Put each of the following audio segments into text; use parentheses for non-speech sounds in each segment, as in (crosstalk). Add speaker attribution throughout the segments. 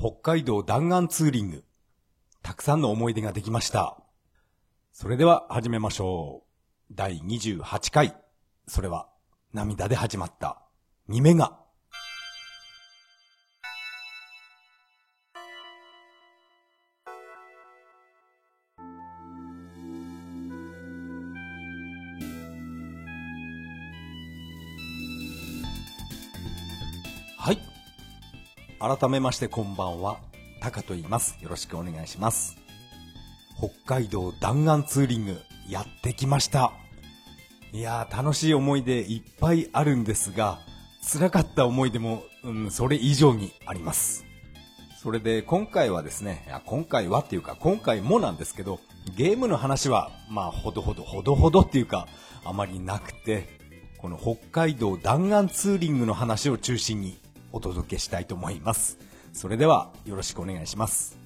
Speaker 1: 北海道弾丸ツーリング。たくさんの思い出ができました。それでは始めましょう。第28回。それは涙で始まった。2目が。改めましてこんばんは。タカと言います。よろしくお願いします。北海道弾丸ツーリング、やってきました。いやー、楽しい思い出いっぱいあるんですが、辛かった思い出も、うん、それ以上にあります。それで今回はですね、いや今回はっていうか今回もなんですけど、ゲームの話は、まあ、ほどほど、ほどほどっていうか、あまりなくて、この北海道弾丸ツーリングの話を中心にお届けしたいと思います。それではよろしくお願いします。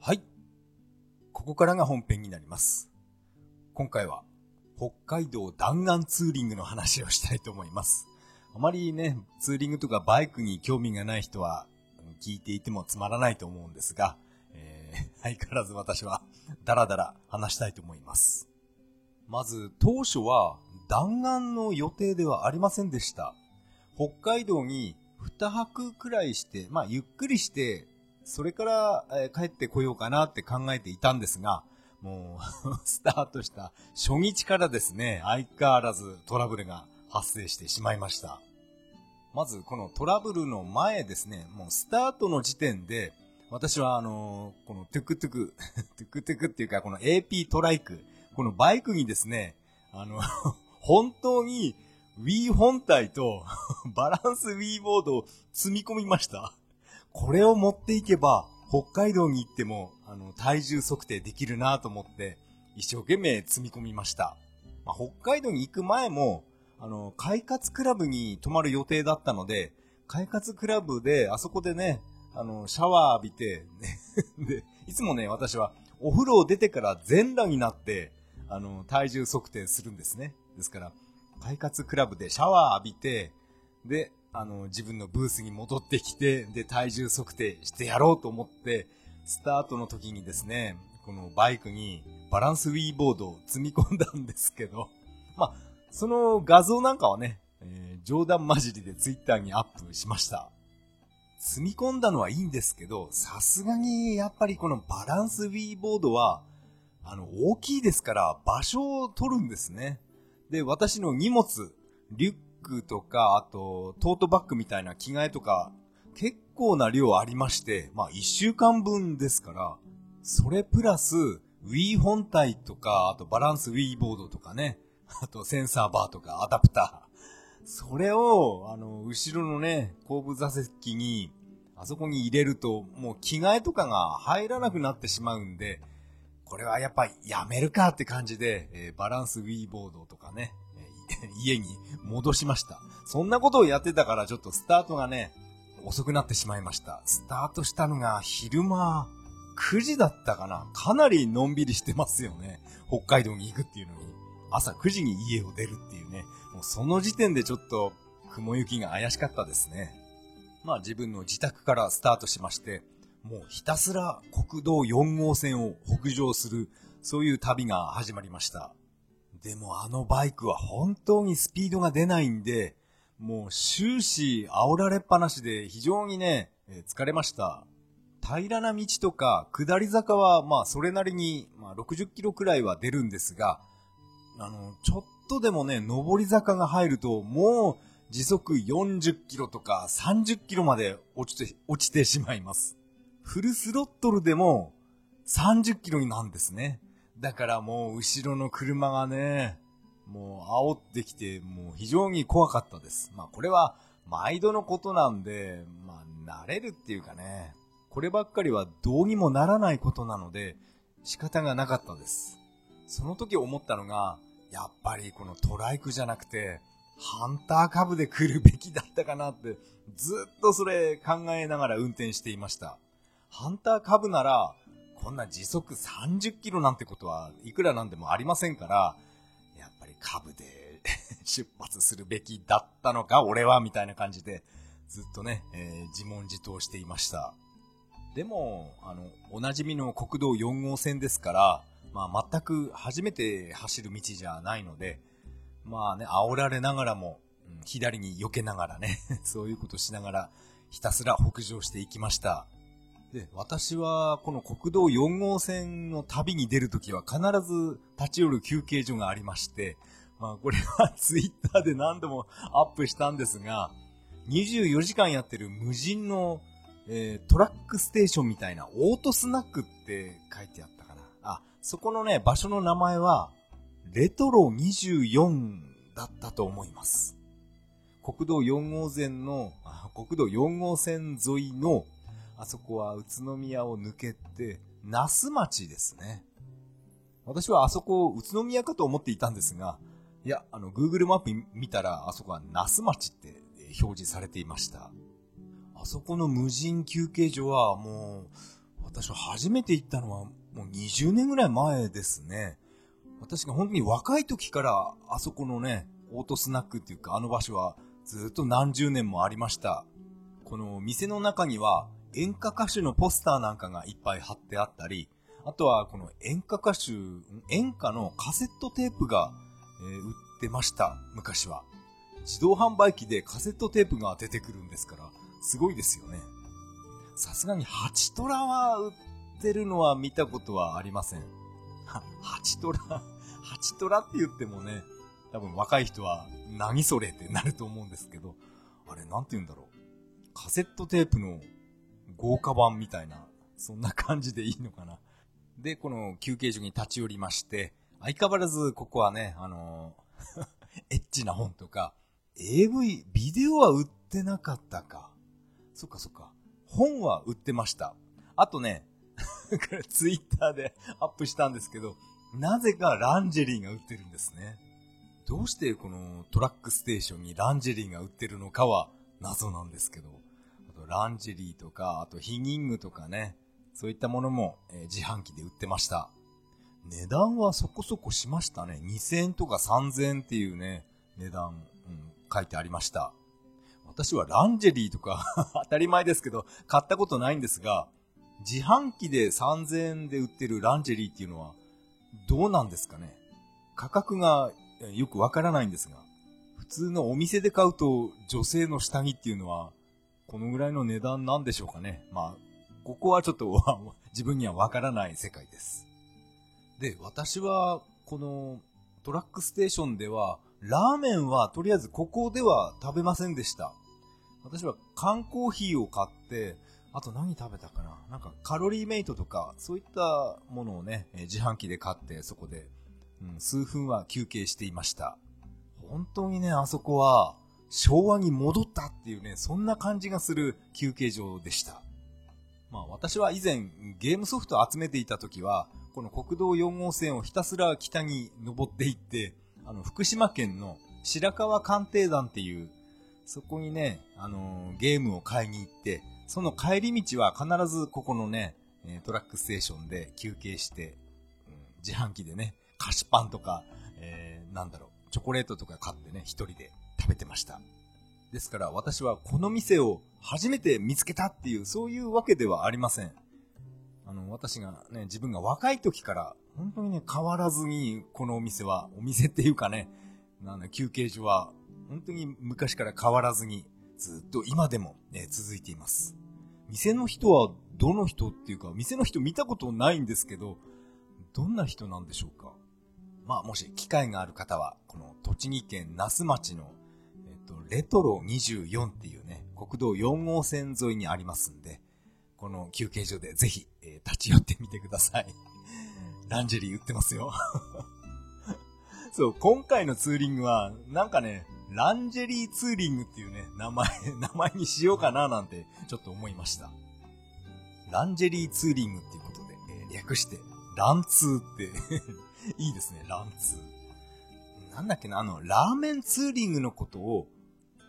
Speaker 1: はい。ここからが本編になります。今回は北海道弾丸ツーリングの話をしたいと思います。あまりね、ツーリングとかバイクに興味がない人は聞いていてもつまらないと思うんですが、えー、相変わらず私はダラダラ話したいと思います。まず当初は弾丸の予定ではありませんでした。北海道に2泊くらいして、まあゆっくりして、それから、えー帰ってこようかなって考えていたんですが、もう (laughs) スタートした初日からですね、相変わらずトラブルが発生してしまいました。まずこのトラブルの前ですね、もうスタートの時点で、私はあのーこのトゥクトゥク、(laughs) トゥクトゥクっていうかこの AP トライク、このバイクにですね、あの、(laughs) 本当に Wii 本体と (laughs) バランス Wii ボードを積み込みました。これを持っていけば、北海道に行っても、あの、体重測定できるなと思って、一生懸命積み込みました。まあ、北海道に行く前も、あの、快活クラブに泊まる予定だったので、快活クラブで、あそこでね、あの、シャワー浴びて、(laughs) で、いつもね、私は、お風呂を出てから全裸になって、あの、体重測定するんですね。ですから、快活クラブでシャワー浴びて、で、あの、自分のブースに戻ってきて、で、体重測定してやろうと思って、スタートの時にですね、このバイクにバランスウィーボードを積み込んだんですけど、まあ、その画像なんかはね、えー冗談交じりでツイッターにアップしました。積み込んだのはいいんですけど、さすがにやっぱりこのバランスウィーボードは、あの、大きいですから場所を取るんですね。で、私の荷物、リュックとか、あと、トートバッグみたいな着替えとか、結構な量ありまして、まあ一週間分ですから、それプラス、Wii 本体とか、あとバランス Wii ボードとかね、(laughs) あとセンサーバーとかアダプター。それを、あの、後ろのね、後部座席に、あそこに入れると、もう着替えとかが入らなくなってしまうんで、これはやっぱやめるかって感じで、えーバランス Wii ボードとかね、え家に戻しました。そんなことをやってたからちょっとスタートがね、遅くなってしまいました。スタートしたのが昼間9時だったかな。かなりのんびりしてますよね。北海道に行くっていうのに。朝9時に家を出るっていうね。もうその時点でちょっと雲行きが怪しかったですね。まあ自分の自宅からスタートしまして、もうひたすら国道4号線を北上する、そういう旅が始まりました。でもあのバイクは本当にスピードが出ないんで、もう終始煽られっぱなしで非常にね、え疲れました。平らな道とか下り坂はまあそれなりに、ま、60キロくらいは出るんですが、あの、ちょっとでもね、上り坂が入るともう時速40キロとか30キロまで落ちて、落ちてしまいます。フルスロットルでも30キロになんですね。だからもう後ろの車がね、もう煽ってきて、もう非常に怖かったです。まあこれは毎度のことなんで、まあ慣れるっていうかね、こればっかりはどうにもならないことなので仕方がなかったです。その時思ったのが、やっぱりこのトライクじゃなくて、ハンター株で来るべきだったかなって、ずっとそれ考えながら運転していました。ハンター株なら、こんな時速30キロなんてことはいくらなんでもありませんから、やっぱり株で (laughs) 出発するべきだったのか、俺は、みたいな感じで、ずっとね、えー、自問自答していました。でも、あの、おなじみの国道4号線ですから、まあ、全く初めて走る道じゃないので、まあね、煽られながらも、うん、左に避けながらね、(laughs) そういうことしながら、ひたすら北上していきました。で、私はこの国道4号線の旅に出るときは必ず立ち寄る休憩所がありまして、まあこれは (laughs) ツイッターで何度もアップしたんですが、24時間やってる無人の、えー、トラックステーションみたいなオートスナックって書いてあった。そこのね、場所の名前は、レトロ24だったと思います。国道4号線の、国道4号線沿いのあそこは宇都宮を抜けて、那須町ですね。私はあそこ宇都宮かと思っていたんですが、いや、あの、Google マップ見たら、あそこは那須町って表示されていました。あそこの無人休憩所はもう、私は初めて行ったのはもう20年ぐらい前ですね。私が本当に若い時からあそこのね、オートスナックっていうかあの場所はずっと何十年もありました。この店の中には演歌歌手のポスターなんかがいっぱい貼ってあったり、あとはこの演歌歌手、演歌のカセットテープが、え、売ってました、昔は。自動販売機でカセットテープが出てくるんですから、すごいですよね。さすがに8トラは売ってるのは見たことはありません。(laughs) は、8トラ、8トラって言ってもね、多分若い人は何それってなると思うんですけど、あれなんて言うんだろう。カセットテープの豪華版みたいな、そんな感じでいいのかな。で、この休憩所に立ち寄りまして、相変わらずここはね、あのー (laughs) エッチな本とか、AV、ビデオは売ってなかったか。そっかそっか。本は売ってました。あとね、ツイッターでアップしたんですけど、なぜかランジェリーが売ってるんですね。どうしてこのトラックステーションにランジェリーが売ってるのかは謎なんですけど。あとランジェリーとか、あとヒギングとかね、そういったものも、え、自販機で売ってました。値段はそこそこしましたね。2000円とか3000円っていうね、値段、うん、書いてありました。私はランジェリーとか (laughs) 当たり前ですけど、買ったことないんですが、自販機で3000円で売ってるランジェリーっていうのは、どうなんですかね？価格がよくわからないんですが、普通のお店で買うと女性の下着っていうのはこのぐらいの値段なんでしょうかね？まあ、ここはちょっと自分にはわからない世界です。で、私は、このトラックステーションでは、ラーメンはとりあえずここでは食べませんでした。私は缶コーヒーを買って、あと何食べたかな？なんかカロリーメイトとか、そういったものをね、自販機で買ってそこで、うん、数分は休憩していました。本当にね、あそこは、昭和に戻ったっていうね、そんな感じがする休憩所でした。まあ私は以前ゲームソフトを集めていた時は、この国道4号線をひたすら北に登っていって、あの、福島県の白川鑑定団っていう、そこにね、あのー、ゲームを買いに行って、その帰り道は必ずここのね、トラックステーションで休憩して、うん、自販機でね、菓子パンとか、えー、なんだろう、チョコレートとか買ってね、一人で食べてました。ですから私はこの店を初めて見つけたっていう、そういうわけではありません。あの、私がね、自分が若い時から、本当にね、変わらずに、このお店は、お店っていうかね、なんだ、休憩所は、本当に昔から変わらずに、ずっと今でも、ね、続いています。店の人は、どの人っていうか、店の人見たことないんですけど、どんな人なんでしょうか？まあ、もし機会がある方は、この栃木県那須町のレトロ24っていうね、国道4号線沿いにありますんで、この休憩所でぜひ、えー、立ち寄ってみてください。ランジェリー売ってますよ。(laughs) そう、今回のツーリングは、なんかね、ランジェリーツーリングっていうね、名前、(laughs) 名前にしようかななんて、ちょっと思いました。ランジェリーツーリングっていうことで、えー、略して、ランツーって (laughs) いいですね、ランツー。なんだっけな、あの、ラーメンツーリングのことを、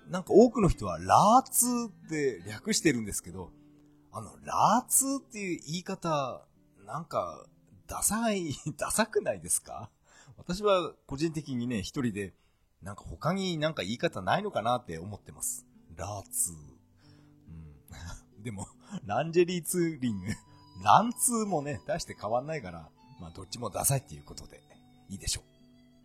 Speaker 1: なんか多くの人はラーツーって略してるんですけど、あの、ラーツーっていう言い方、なんか、ダサい、ダサくないですか？私は個人的にね、一人で、なんか他になんか言い方ないのかなって思ってます。ラーツー。うん。(laughs) でも、ランジェリーツーリング、ランツーもね、大して変わんないから、まあどっちもダサいっていうことで、いいでしょ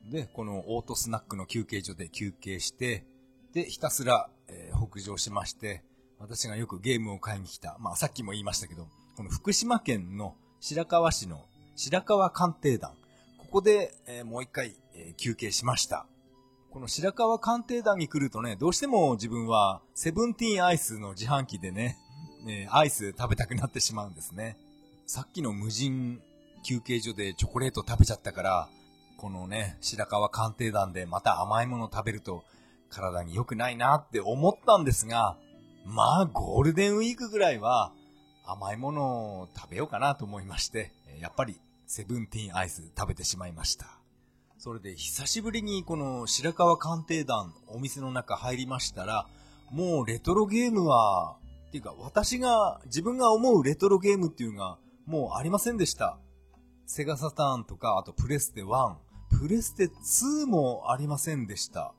Speaker 1: う。で、このオートスナックの休憩所で休憩して、で、ひたすら、えー、北上しまして、私がよくゲームを買いに来た、まあさっきも言いましたけど、この福島県の白河市の白河鑑定団、ここで、えー、もう一回、えー、休憩しました。この白河鑑定団に来るとね、どうしても自分はセブンティーンアイスの自販機でね、ねアイス食べたくなってしまうんですね。さっきの無人休憩所でチョコレート食べちゃったから、このね、白河鑑定団でまた甘いもの食べると体に良くないなって思ったんですが、まあゴールデンウィークぐらいは甘いものを食べようかなと思いまして、やっぱりセブンティーンアイス食べてしまいました。それで久しぶりにこの白川鑑定団お店の中入りましたら、もうレトロゲームは、っていうか私が、自分が思うレトロゲームっていうのがもうありませんでした。セガサターンとか、あとプレステ1、プレステ2もありませんでした。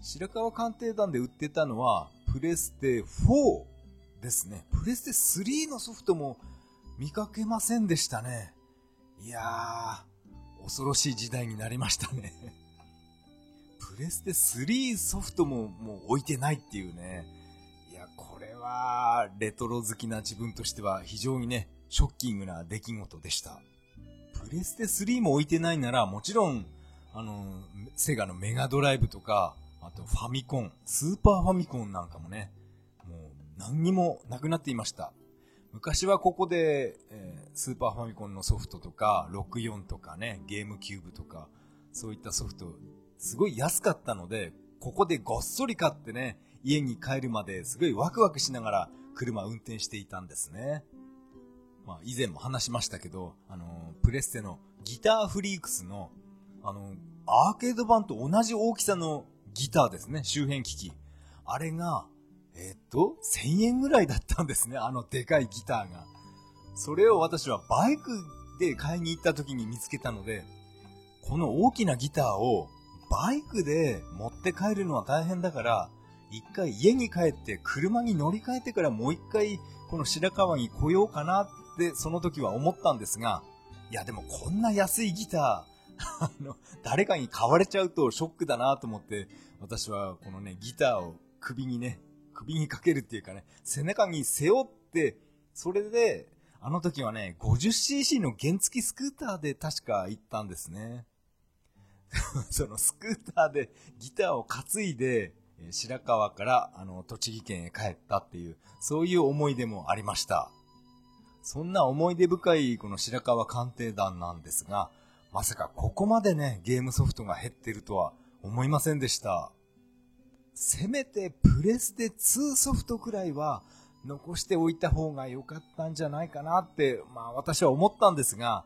Speaker 1: 白川鑑定団で売ってたのは、プレステ4ですね。プレステ3のソフトも見かけませんでしたね。いやー、恐ろしい時代になりましたね。(laughs) プレステ3ソフトももう置いてないっていうね。いや、これは、レトロ好きな自分としては非常にね、ショッキングな出来事でした。プレステ3も置いてないなら、もちろん、あの、セガのメガドライブとか、あとファミコン、スーパーファミコンなんかもね、もう何にもなくなっていました。昔はここで、えー、スーパーファミコンのソフトとか、64とかね、ゲームキューブとか、そういったソフト、すごい安かったので、ここでごっそり買ってね、家に帰るまですごいワクワクしながら車運転していたんですね。まあ、以前も話しましたけど、あの、プレステのギターフリークスの、あの、アーケード版と同じ大きさのギターですね、周辺機器。あれが、え、っと、1000円ぐらいだったんですね、あのでかいギターが。それを私はバイクで買いに行った時に見つけたので、この大きなギターをバイクで持って帰るのは大変だから、一回家に帰って車に乗り換えてからもう一回この白川に来ようかなってその時は思ったんですが、いやでもこんな安いギター、あの、誰かに買われちゃうとショックだなと思って、私はこのね、ギターを首にね、首にかけるっていうかね、背中に背負って、それで、あの時はね、50cc の原付スクーターで確か行ったんですね。(laughs) そのスクーターでギターを担いで、白川からあの栃木県へ帰ったっていう、そういう思い出もありました。そんな思い出深いこの白川鑑定団なんですが、まさかここまでね、ゲームソフトが減ってるとは思いませんでした。せめてプレステ2ソフトくらいは残しておいた方が良かったんじゃないかなって、まあ私は思ったんですが、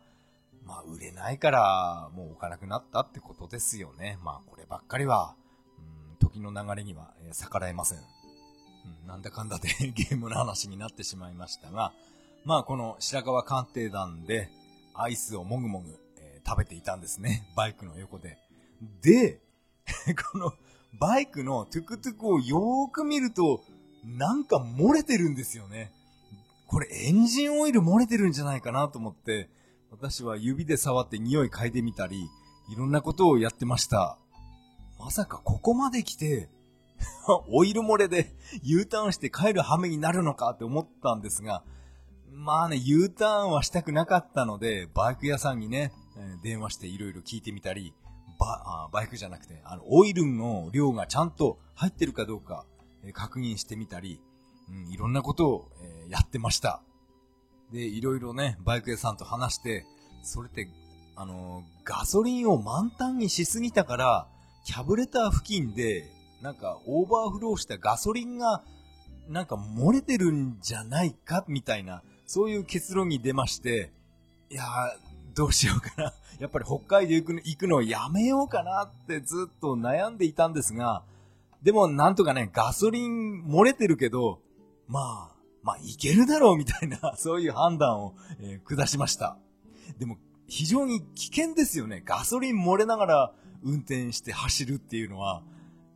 Speaker 1: まあ売れないからもう置かなくなったってことですよね。まあこればっかりは、うん、時の流れには逆らえません。うん、なんだかんだで (laughs) ゲームの話になってしまいましたが、まあこの白川鑑定団でアイスをもぐもぐ、えー、食べていたんですね。バイクの横で。で、(laughs) このバイクのトゥクトゥクをよーく見ると、なんか漏れてるんですよね。これエンジンオイル漏れてるんじゃないかなと思って、私は指で触って匂い嗅いでみたり、いろんなことをやってました。まさかここまで来て、(laughs) オイル漏れで U ターンして帰る羽目になるのかって思ったんですが、まあね、U ターンはしたくなかったので、バイク屋さんにね、電話していろいろ聞いてみたり、ババイクじゃなくて、あの、オイルの量がちゃんと入ってるかどうか、え確認してみたり、うん、いろんなことを、えやってました。で、いろいろね、バイク屋さんと話して、それって、あのガソリンを満タンにしすぎたから、キャブレター付近で、なんかオーバーフローしたガソリンが、なんか漏れてるんじゃないか、みたいな、そういう結論に出まして、いやどうしようかな。やっぱり北海道行くの行くのをやめようかなってずっと悩んでいたんですが、でもなんとかね、ガソリン漏れてるけど、まあ、まあいけるだろうみたいな、(laughs) そういう判断を、えー、下しました。でも、非常に危険ですよね。ガソリン漏れながら運転して走るっていうのは、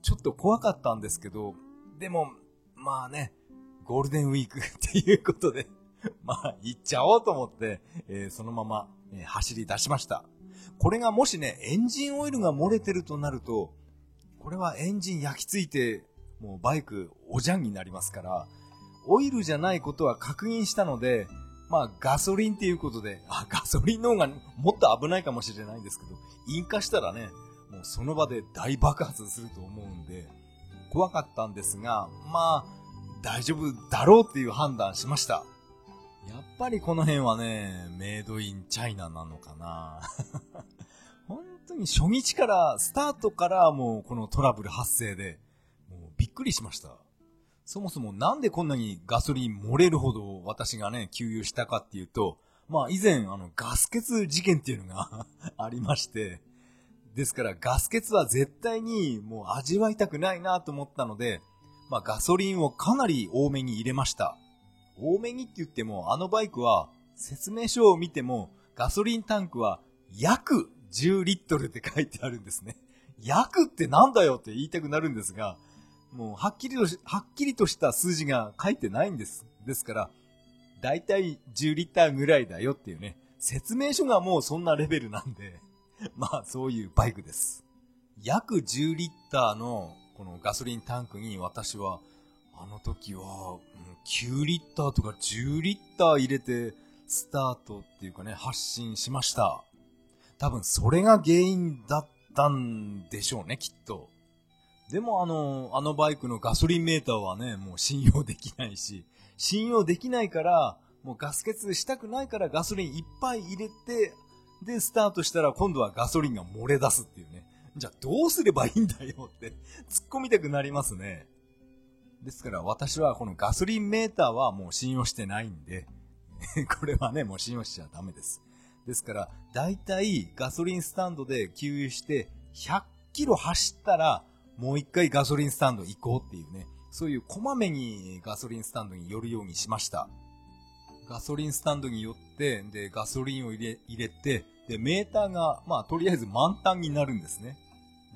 Speaker 1: ちょっと怖かったんですけど、でも、まあね、ゴールデンウィーク (laughs) っていうことでまあ、行っちゃおうと思って、えー、そのまま、えー、走り出しました。これがもしね、エンジンオイルが漏れてるとなると、これはエンジン焼き付いて、もうバイクおじゃんになりますから、オイルじゃないことは確認したので、まあガソリンっていうことで、あ、ガソリンの方がもっと危ないかもしれないんですけど、引火したらね、もうその場で大爆発すると思うんで、怖かったんですが、まあ、大丈夫だろうっていう判断しました。やっぱりこの辺はね、メイドインチャイナなのかな (laughs) 本当に初日から、スタートからもうこのトラブル発生で、もうびっくりしました。そもそもなんでこんなにガソリン漏れるほど私がね、給油したかっていうと、まあ以前あのガス欠事件っていうのが (laughs) ありまして、ですからガス欠は絶対にもう味わいたくないなと思ったので、まあガソリンをかなり多めに入れました。多めにって言っても、あのバイクは説明書を見てもガソリンタンクは約10リットルって書いてあるんですね。(laughs) 約ってなんだよって言いたくなるんですが、もうはっきりとし、はっきりとした数字が書いてないんです。ですから、だいたい10リッターぐらいだよっていうね、説明書がもうそんなレベルなんで、(laughs) まあそういうバイクです。約10リッターのこのガソリンタンクに私は、あの時は9リッターとか10リッター入れてスタートっていうかね、発信しました。多分それが原因だったんでしょうね、きっと。でもあの、あのバイクのガソリンメーターはね、もう信用できないし、信用できないから、もうガス欠したくないからガソリンいっぱい入れて、で、スタートしたら今度はガソリンが漏れ出すっていうね。じゃあどうすればいいんだよって突っ込みたくなりますね。ですから私はこのガソリンメーターはもう信用してないんで (laughs) これはね、もう信用しちゃダメです。ですから、だいたいガソリンスタンドで給油して100キロ走ったらもう一回ガソリンスタンド行こうっていうね、そういうこまめにガソリンスタンドに寄るようにしました。ガソリンスタンドに寄って、で、ガソリンを入れ、入れて、で、メーターが、まあ、とりあえず満タンになるんですね。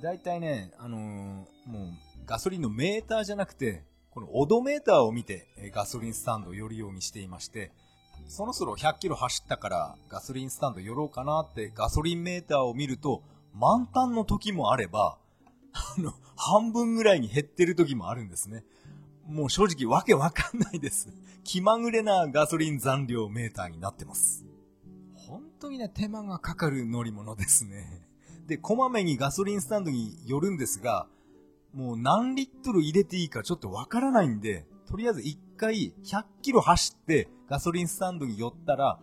Speaker 1: だいたいね、あのー、もう、ガソリンのメーターじゃなくて、このオドメーターを見て、ガソリンスタンドを寄るようにしていまして、そろそろ100キロ走ったからガソリンスタンド寄ろうかなってガソリンメーターを見ると、満タンの時もあれば、あの、半分ぐらいに減ってる時もあるんですね。もう正直わけわかんないです。気まぐれなガソリン残量メーターになってます。本当にね、手間がかかる乗り物ですね。で、こまめにガソリンスタンドに寄るんですが、もう何リットル入れていいかちょっとわからないんで、とりあえず一回100キロ走ってガソリンスタンドに寄ったら、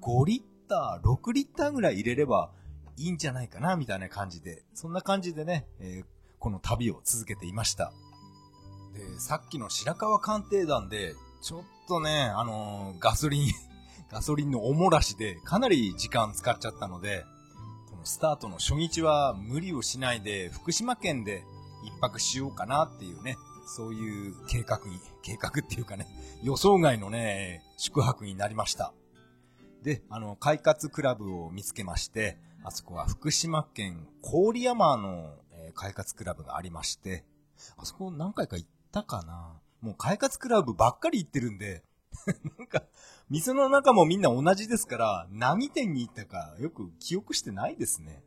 Speaker 1: 5リッター、6リッターぐらい入れればいいんじゃないかな、みたいな感じで、そんな感じでね、えー、この旅を続けていました。で、さっきの白川鑑定団で、ちょっとね、あのー、ガソリン (laughs) ガソリンのおもらしでかなり時間使っちゃったので、このスタートの初日は無理をしないで、福島県で一泊しようかなっていうね、そういう計画に、計画っていうかね、予想外のね、宿泊になりました。で、あの、快活クラブを見つけまして、あそこは福島県郡山の、えー、快活クラブがありまして、あそこ何回か行ったかなもう快活クラブばっかり行ってるんで、(laughs) なんか、店の中もみんな同じですから、何店に行ったかよく記憶してないですね。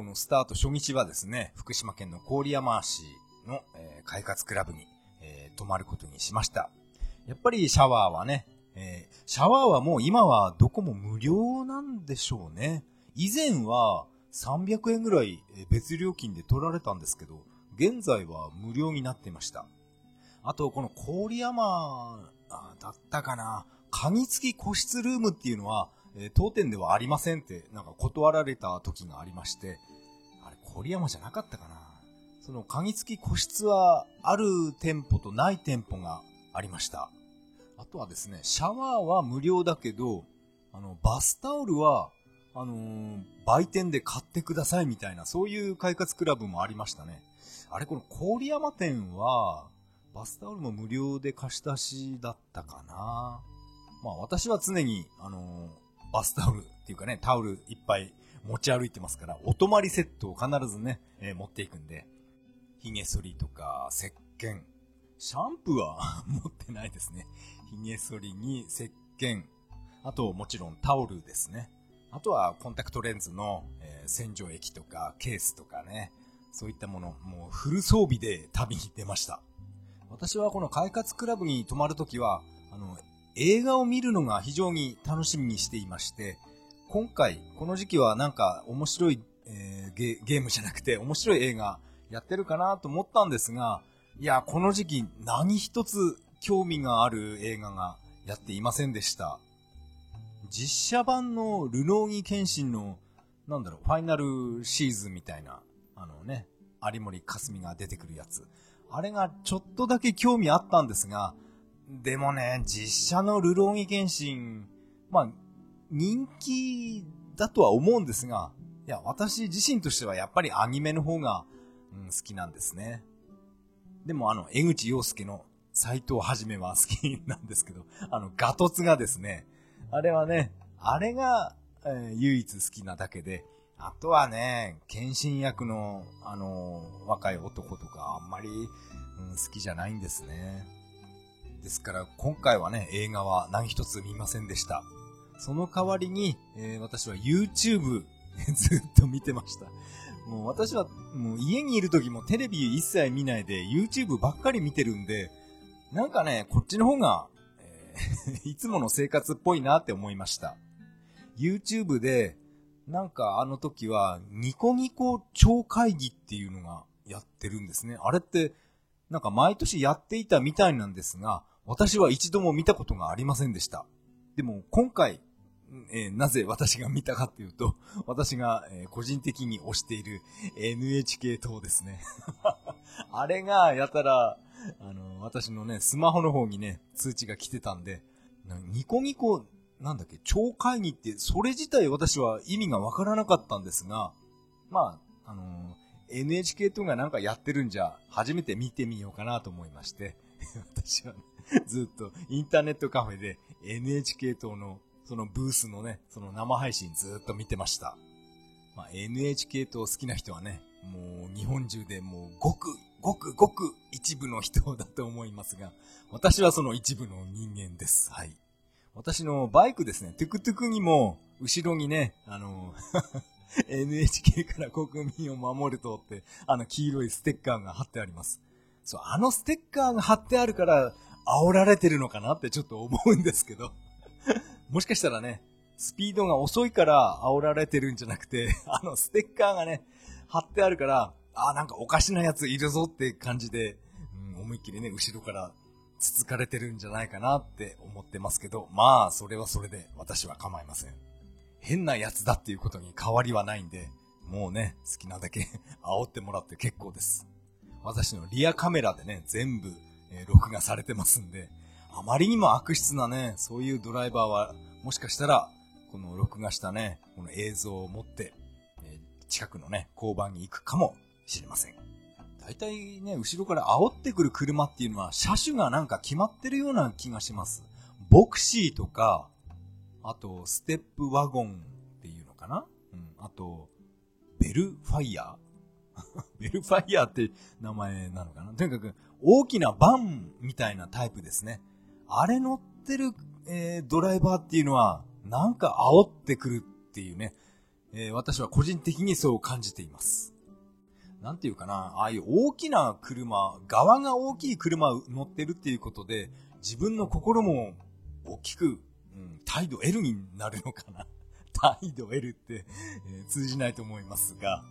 Speaker 1: このスタート初日はですね、福島県の郡山市の、えー、快活クラブに、えー、泊まることにしました。やっぱりシャワーはね、えー、シャワーはもう今はどこも無料なんでしょうね。以前は300円ぐらい別料金で取られたんですけど、現在は無料になっていました。あと、この郡山だったかな。鍵付き個室ルームっていうのは、え、当店ではありませんって、なんか断られた時がありまして、郡山じゃなかったかな。その鍵付き個室は、ある店舗とない店舗がありました。あとはですね、シャワーは無料だけど、あの、バスタオルは、あのー、売店で買ってくださいみたいな、そういう快活クラブもありましたね。あれ、この郡山店は、バスタオルも無料で貸し出しだったかな。まあ私は常に、あのー、バスタオルっていうかね、タオルいっぱい持ち歩いてますから、お泊まりセットを必ずね、えー、持っていくんで、髭剃りとか、石鹸、シャンプーは (laughs) 持ってないですね。髭剃りに石鹸、あともちろんタオルですね。あとはコンタクトレンズの、えー、洗浄液とかケースとかね、そういったもの、もうフル装備で旅に出ました。私はこの快活クラブに泊まるときは、あの、映画を見るのが非常に楽しみにしていまして、今回、この時期はなんか面白い、えー、ゲゲームじゃなくて面白い映画やってるかなと思ったんですが、いや、この時期何一つ興味がある映画がやっていませんでした。実写版のルノーギケンシンの、なんだろう、ファイナルシーズンみたいな、あのね、有森かすみが出てくるやつ。あれがちょっとだけ興味あったんですが、でもね、実写のルローギケンシン、まあ、人気だとは思うんですが、いや、私自身としてはやっぱりアニメの方が、うん、好きなんですね。でもあの、江口洋介の斎藤はじめは好きなんですけど、(laughs) あの、ガトツがですね、あれはね、あれが、えー、唯一好きなだけで、あとはね、献身役の、あのー、若い男とか、あんまり、うん、好きじゃないんですね。ですから、今回はね、映画は何一つ見ませんでした。その代わりに、えー、私は YouTube (laughs) ずっと見てました。もう私はもう家にいる時もテレビ一切見ないで YouTube ばっかり見てるんで、なんかね、こっちの方が、えー、(laughs) いつもの生活っぽいなって思いました。YouTube で、なんかあの時はニコニコ超会議っていうのがやってるんですね。あれって、なんか毎年やっていたみたいなんですが、私は一度も見たことがありませんでした。でも今回、えー、なぜ私が見たかっていうと、(laughs) 私が、えー、個人的に推している NHK 党ですね。(laughs) あれがやたら、あの、私のね、スマホの方にね、通知が来てたんで、ニコニコ、なんだっけ、超会議って、それ自体私は意味がわからなかったんですが、まあ、あの NHK 党がなんかやってるんじゃ、初めて見てみようかなと思いまして、(laughs) 私はね、ずっとインターネットカフェで NHK 党のそのブースのね、その生配信ずっと見てました。まあ、NHK と好きな人はね、もう日本中でもうごく、ごくごく一部の人だと思いますが、私はその一部の人間です。はい。私のバイクですね、トゥクトゥクにも、後ろにね、あの、(laughs) NHK から国民を守るとって、あの黄色いステッカーが貼ってあります。そう、あのステッカーが貼ってあるから、煽られてるのかなってちょっと思うんですけど。もしかしたらね、スピードが遅いから煽られてるんじゃなくて、(laughs) あの、ステッカーがね、貼ってあるから、あ、なんかおかしなやついるぞって感じで、うん、思いっきりね、後ろからつつかれてるんじゃないかなって思ってますけど、まあ、それはそれで私は構いません。変なやつだっていうことに変わりはないんで、もうね、好きなだけ (laughs) 煽ってもらって結構です。私のリアカメラでね、全部、え、録画されてますんで、あまりにも悪質なね、そういうドライバーは、もしかしたら、この録画したね、この映像を持って、え近くのね、交番に行くかもしれません。大体ね、後ろから煽ってくる車っていうのは、車種がなんか決まってるような気がします。ボクシーとか、あと、ステップワゴンっていうのかな？うん。あと、ベルファイヤー (laughs) ベルファイヤーって名前なのかな？とにかく、大きなバンみたいなタイプですね。あれ乗ってる、えー、ドライバーっていうのは、なんか煽ってくるっていうね、えー、私は個人的にそう感じています。なんていうかな、ああいう大きな車、側が大きい車乗ってるっていうことで、自分の心も大きく、うん、態度 L になるのかな。(laughs) 態度 L って、えー、通じないと思いますが、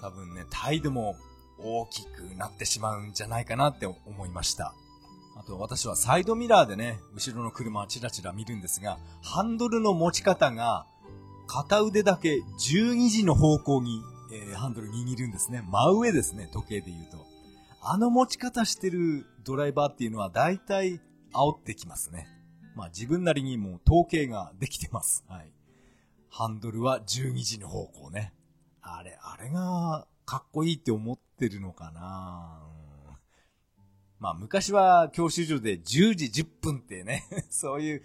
Speaker 1: 多分ね、態度も大きくなってしまうんじゃないかなって思いました。あと私はサイドミラーでね、後ろの車をチラチラ見るんですが、ハンドルの持ち方が、片腕だけ12時の方向に、えー、ハンドル握るんですね。真上ですね、時計で言うと。あの持ち方してるドライバーっていうのは大体煽ってきますね。まあ自分なりにもう統計ができてます。はい。ハンドルは12時の方向ね。あれ、あれがかっこいいって思ってるのかなまあ昔は教習所で10時10分ってね (laughs) そういう、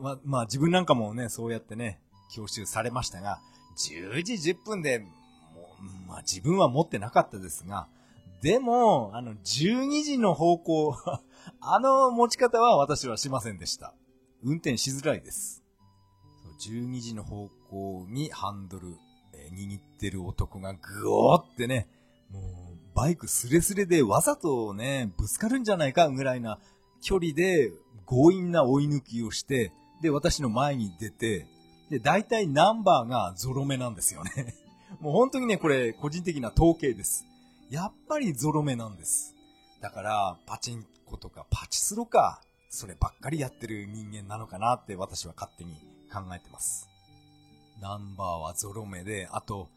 Speaker 1: ま、まあ自分なんかもね、そうやってね、教習されましたが、10時10分で、もう、まあ自分は持ってなかったですが、でも、あの、12時の方向、(laughs) あの持ち方は私はしませんでした。運転しづらいです。12時の方向にハンドル、え、握ってる男がぐおーってね、もう、バイクスレスレでわざとね、ぶつかるんじゃないかぐらいな距離で強引な追い抜きをして、で、私の前に出て、で、大体ナンバーがゾロ目なんですよね。(laughs) もう本当にね、これ、個人的な統計です。やっぱりゾロ目なんです。だから、パチンコとかパチスロか、そればっかりやってる人間なのかなって私は勝手に考えてます。ナンバーはゾロ目で、あと、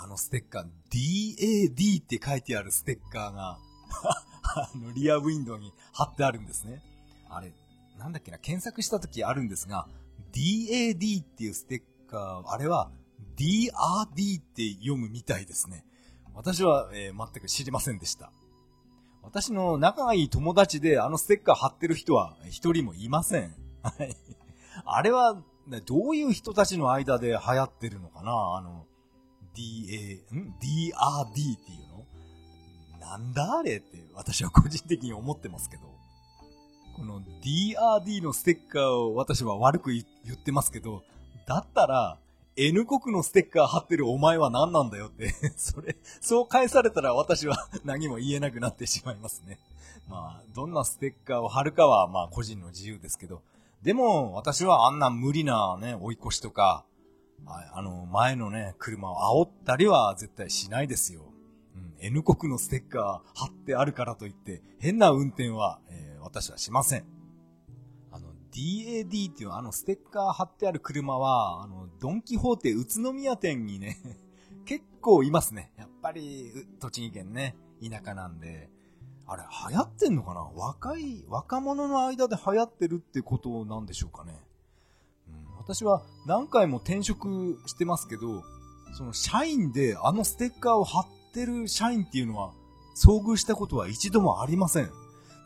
Speaker 1: あのステッカー、DAD って書いてあるステッカーが (laughs) あの、リアウィンドウに貼ってあるんですね。あれ、なんだっけな、検索した時あるんですが、DAD っていうステッカー、あれは DRD って読むみたいですね。私は、えー、全く知りませんでした。私の仲がいい友達であのステッカー貼ってる人は一人もいません。はい。あれは、どういう人たちの間で流行ってるのかなあの、DA、ん ?DRD っていうの？なんだあれって私は個人的に思ってますけど。この DRD のステッカーを私は悪く言ってますけど、だったら N 国のステッカー貼ってるお前は何なんだよって (laughs) それ、そう返されたら私は (laughs) 何も言えなくなってしまいますね。まあ、どんなステッカーを貼るかはまあ個人の自由ですけど、でも私はあんな無理なね、追い越しとか、はいあの、前のね、車を煽ったりは絶対しないですよ。うん、N 国のステッカー貼ってあるからといって、変な運転は、えー、私はしません。あの、DAD っていうあのステッカー貼ってある車は、あの、ドンキホーテ宇都宮店にね (laughs) 結構いますね。やっぱり、栃木県ね、田舎なんで。あれ、流行ってんのかな？若い、若者の間で流行ってるってことなんでしょうかね。私は何回も転職してますけど、その社員であのステッカーを貼ってる社員っていうのは遭遇したことは一度もありません。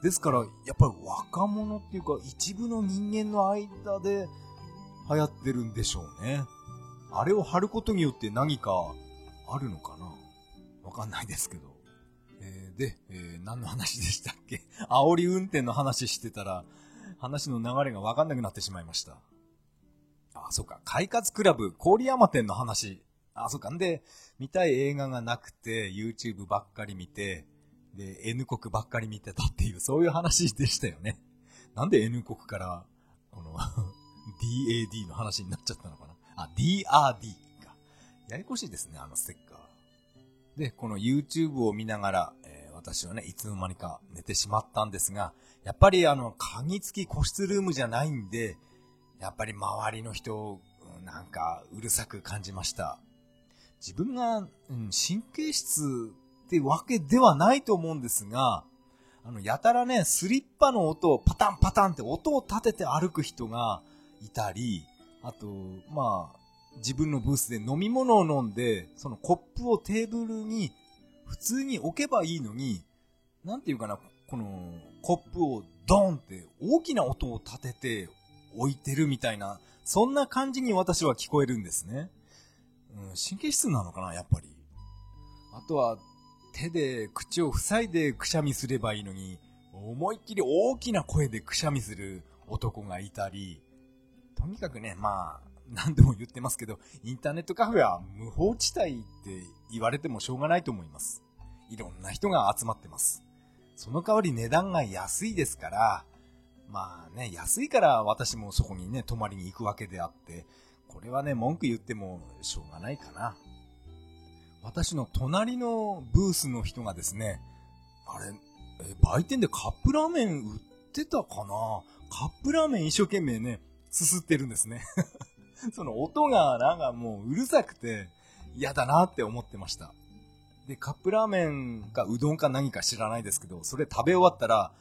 Speaker 1: ですから、やっぱり若者っていうか一部の人間の間で流行ってるんでしょうね。あれを貼ることによって何かあるのかな？わかんないですけど。えー、で、えー、何の話でしたっけ？(laughs) 煽り運転の話してたら、話の流れがわかんなくなってしまいました。あ、そっか。快活クラブ、郡山店の話。あ、そっか。んで、見たい映画がなくて、YouTube ばっかり見て、で、N 国ばっかり見てたっていう、そういう話でしたよね。なんで N 国から、この (laughs) DAD の話になっちゃったのかなあ、DRD か。ややこしいですね、あのステッカー。で、この YouTube を見ながら、えー、私はね、いつの間にか寝てしまったんですが、やっぱりあの、鍵付き個室ルームじゃないんで、やっぱり周りの人、なんかうるさく感じました。自分が、うん、神経質ってわけではないと思うんですが、あの、やたらね、スリッパの音をパタンパタンって音を立てて歩く人がいたり、あと、まあ、自分のブースで飲み物を飲んで、そのコップをテーブルに普通に置けばいいのに、なんていうかな、このコップをドンって大きな音を立てて置いてるみたいな、そんな感じに私は聞こえるんですね。うん、神経質なのかな、やっぱり。あとは、手で口を塞いでくしゃみすればいいのに、思いっきり大きな声でくしゃみする男がいたり、とにかくね、まあ、何度も言ってますけど、インターネットカフェは無法地帯って言われてもしょうがないと思います。いろんな人が集まってます。その代わり値段が安いですから、まあね、安いから私もそこにね、泊まりに行くわけであって、これはね、文句言ってもしょうがないかな。私の隣のブースの人がですね、あれ、え売店でカップラーメン売ってたかな？カップラーメン一生懸命ね、すすってるんですね。(laughs) その音がなんかもううるさくて嫌だなって思ってました。で、カップラーメンかうどんか何か知らないですけど、それ食べ終わったら、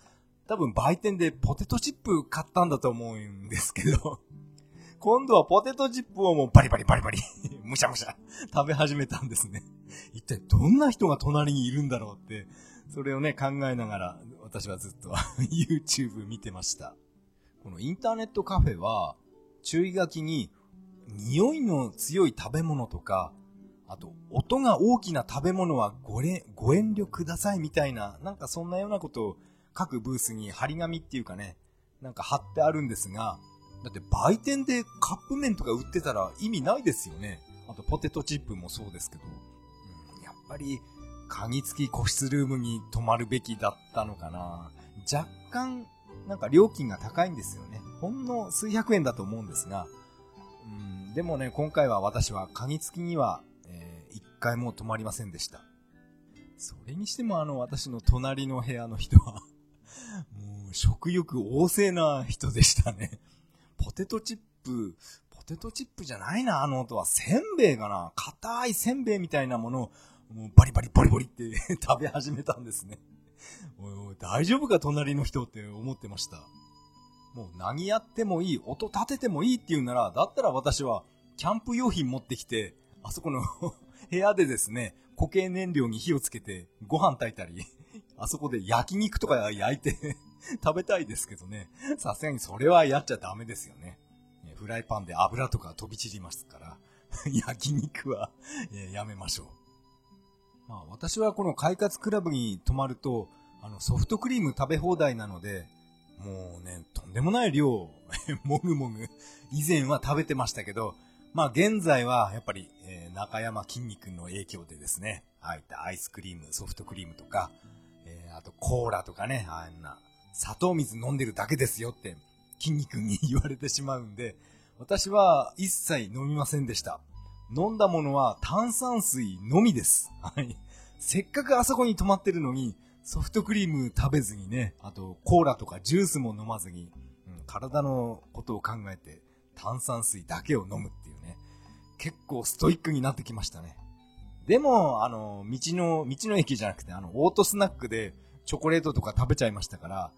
Speaker 1: 多分売店でポテトチップ買ったんだと思うんですけど、(laughs) 今度はポテトチップをもうバリバリバリバリ (laughs) むしゃむしゃ食べ始めたんですね。一体どんな人が隣にいるんだろうって、それをね、考えながら、私はずっと (laughs) YouTube 見てました。このインターネットカフェは、注意書きに、匂いの強い食べ物とか、あと、音が大きな食べ物はごれご遠慮くださいみたいな、なんかそんなようなことを各ブースに張り紙っていうかね、なんか貼ってあるんですが、だって売店でカップ麺とか売ってたら意味ないですよね。あとポテトチップもそうですけど。うん、やっぱり、鍵付き個室ルームに泊まるべきだったのかな。若干、なんか料金が高いんですよね。ほんの数百円だと思うんですが。うん、でもね、今回は私は鍵付きにはえー、一回も泊まりませんでした。それにしてもあの私の隣の部屋の人はもう食欲旺盛な人でしたね。ポテトチップ、ポテトチップじゃないな、あの音は。せんべいかな硬いせんべいみたいなものを、もうバリバリバリバリって (laughs) 食べ始めたんですね。おい大丈夫か隣の人って思ってました。もう何やってもいい、音立ててもいいって言うなら、だったら私はキャンプ用品持ってきて、あそこの (laughs) 部屋でですね、固形燃料に火をつけてご飯炊いたり、あそこで焼肉とか焼いて (laughs) 食べたいですけどね。さすがにそれはやっちゃダメですよね。フライパンで油とか飛び散りますから、(laughs) 焼肉はやめましょう。まあ私はこの快活クラブに泊まると、あのソフトクリーム食べ放題なので、もうね、とんでもない量、(laughs) もぐもぐ、以前は食べてましたけど、まあ現在はやっぱり、えー、中山筋肉の影響でですね、ああいったアイスクリーム、ソフトクリームとか、あとコーラとかね、あんな砂糖水飲んでるだけですよって筋肉に言われてしまうんで、私は一切飲みませんでした。飲んだものは炭酸水のみです。はい。せっかくあそこに泊まってるのに、ソフトクリーム食べずにね、あとコーラとかジュースも飲まずに、うん、体のことを考えて炭酸水だけを飲むっていうね。結構ストイックになってきましたね。でも、あの、道の、道の駅じゃなくて、あの、オートスナックでチョコレートとか食べちゃいましたから、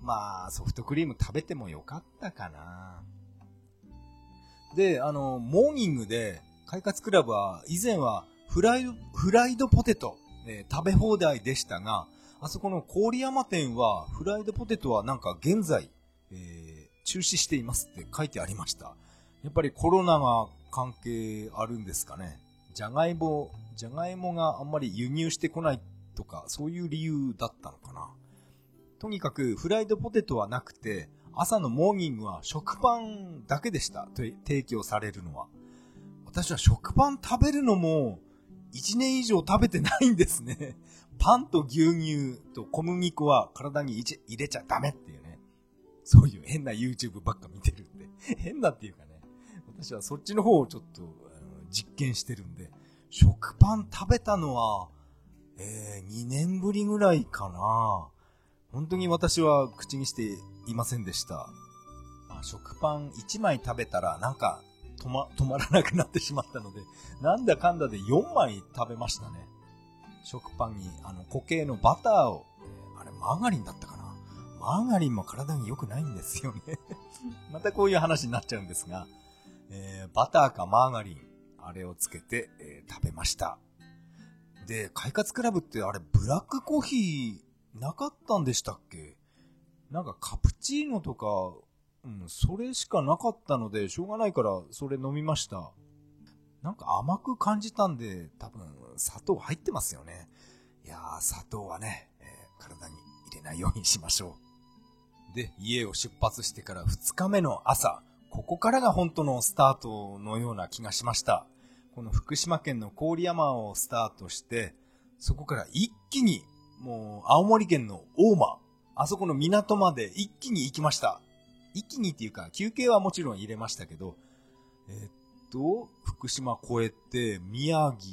Speaker 1: まあ、ソフトクリーム食べてもよかったかな。で、あの、モーニングで、快活クラブは、以前はフライド、フライドポテト、えー、食べ放題でしたが、あそこの郡山店は、フライドポテトはなんか現在、えー、中止していますって書いてありました。やっぱりコロナが関係あるんですかね。じゃがいも、じゃがいもがあんまり輸入してこないとか、そういう理由だったのかな。とにかくフライドポテトはなくて、朝のモーニングは食パンだけでした。提供されるのは。私は食パン食べるのも1年以上食べてないんですね。パンと牛乳と小麦粉は体に入れちゃダメっていうね。そういう変な YouTube ばっか見てるんで。変なっていうかね。私はそっちの方をちょっと実験してるんで、食パン食べたのは、えー、2年ぶりぐらいかな。本当に私は口にしていませんでした。まあ、食パン1枚食べたらなんか止ま、止まらなくなってしまったので、なんだかんだで4枚食べましたね。食パンにあの固形のバターを、あれマーガリンだったかな。マーガリンも体に良くないんですよね (laughs) またこういう話になっちゃうんですが、えー、バターかマーガリン、あれをつけて、えー、食べました。で、快活クラブってあれ、ブラックコーヒーなかったんでしたっけ？なんかカプチーノとか、うん、それしかなかったので、しょうがないからそれ飲みました。なんか甘く感じたんで、多分砂糖入ってますよね。いやー、砂糖はね、えー、体に入れないようにしましょう。で、家を出発してから2日目の朝、ここからが本当のスタートのような気がしました。この福島県の郡山をスタートして、そこから一気に、もう青森県の大間、あそこの港まで一気に行きました。一気にっていうか、休憩はもちろん入れましたけど、えー、っと、福島越えて、宮城、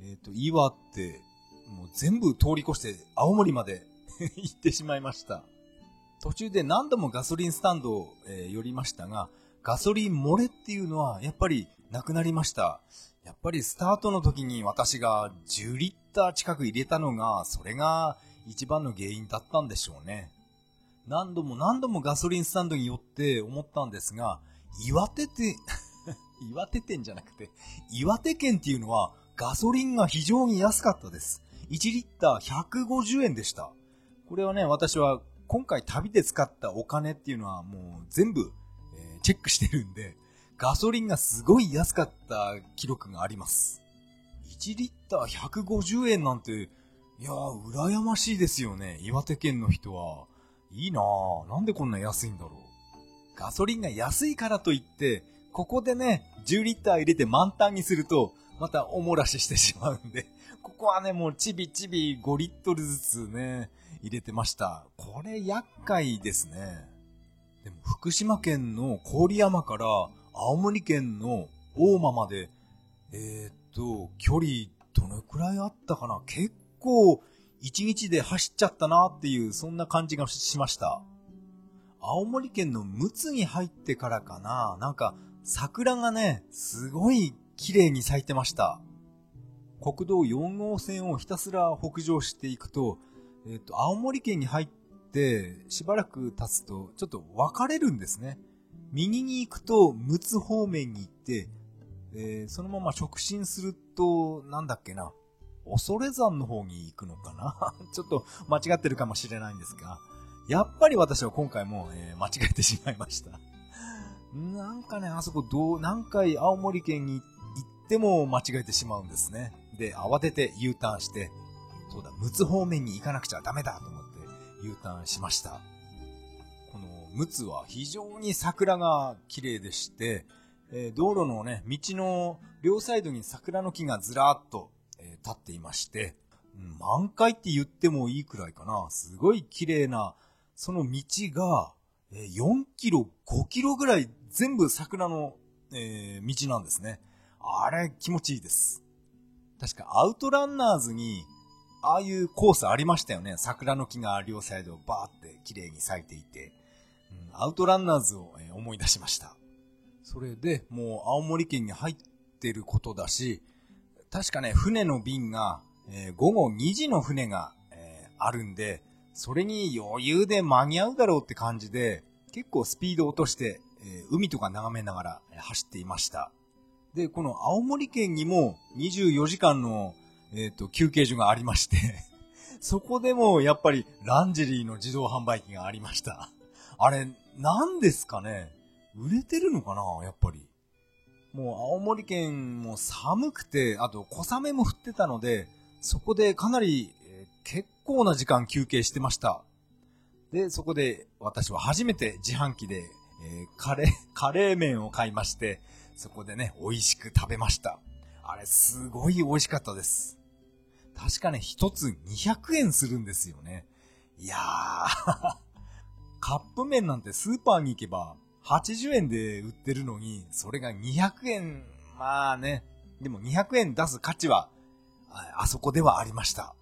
Speaker 1: えー、っと、岩手、もう全部通り越して青森まで (laughs) 行ってしまいました。途中で何度もガソリンスタンドを、えー、寄りましたが、ガソリン漏れっていうのはやっぱりなくなりました。やっぱりスタートの時に私が10リッター近く入れたのが、それが一番の原因だったんでしょうね。何度も何度もガソリンスタンドに寄って思ったんですが、岩手店、(laughs) 岩手店じゃなくて、岩手県っていうのはガソリンが非常に安かったです。1リッター150円でした。これはね、私は今回旅で使ったお金っていうのはもう全部、えー、チェックしてるんで、ガソリンがすごい安かった記録があります。1リッター150円なんて、いやー、羨ましいですよね。岩手県の人は。いいなぁ。なんでこんな安いんだろう。ガソリンが安いからといって、ここでね、10リッター入れて満タンにすると、またおもらししてしまうんで、ここはね、もうちびちび5リットルずつね、入れてました。これ厄介ですね。でも福島県の郡山から青森県の大間まで、えー、っと、距離どのくらいあったかな？結構一日で走っちゃったなっていう、そんな感じがしました。青森県の陸奥に入ってからかな？なんか桜がね、すごい綺麗に咲いてました。国道4号線をひたすら北上していくと、えっ、ー、と、青森県に入ってしばらく経つとちょっと分かれるんですね。右に行くと陸奥方面に行って、えー、そのまま直進すると、なんだっけな、恐山の方に行くのかな？(laughs) ちょっと間違ってるかもしれないんですが、やっぱり私は今回も、えー、間違えてしまいました。なんかね、あそこどう、何回青森県に行っても間違えてしまうんですね。で、慌てて U ターンして、そうだ、陸奥方面に行かなくちゃダメだと思って U ターンしました。陸奥は非常に桜が綺麗でして、えー、道路のね、道の両サイドに桜の木がずらっと、えー、立っていまして、満開って言ってもいいくらいかな。すごい綺麗な、その道が、えー、4キロ、5キロぐらい全部桜の、えー、道なんですね。あれ気持ちいいです。確かアウトランナーズに、ああいうコースありましたよね。桜の木が両サイドバーって綺麗に咲いていて。うん、アウトランナーズを、えー、思い出しました。それで、もう青森県に入ってることだし、確かね、船の便が、えー、午後2時の船が、えー、あるんで、それに余裕で間に合うだろうって感じで、結構スピード落として、えー、海とか眺めながら走っていました。で、この青森県にも24時間の、えっ、ー、と、休憩所がありまして (laughs) そこでもやっぱりランジェリーの自動販売機がありました。あれ、何ですかね？売れてるのかな？やっぱり。もう青森県も寒くて、あと小雨も降ってたので、そこでかなり、えー、結構な時間休憩してました。で、そこで私は初めて自販機で、えー、カレー、(laughs) カレー麺を買いまして、そこでね、美味しく食べました。あれ、すごい美味しかったです。確かね、一つ200円するんですよね。いやーカップ麺なんてスーパーに行けば80円で売ってるのに、それが200円、まあね、でも200円出す価値は、あそこではありました。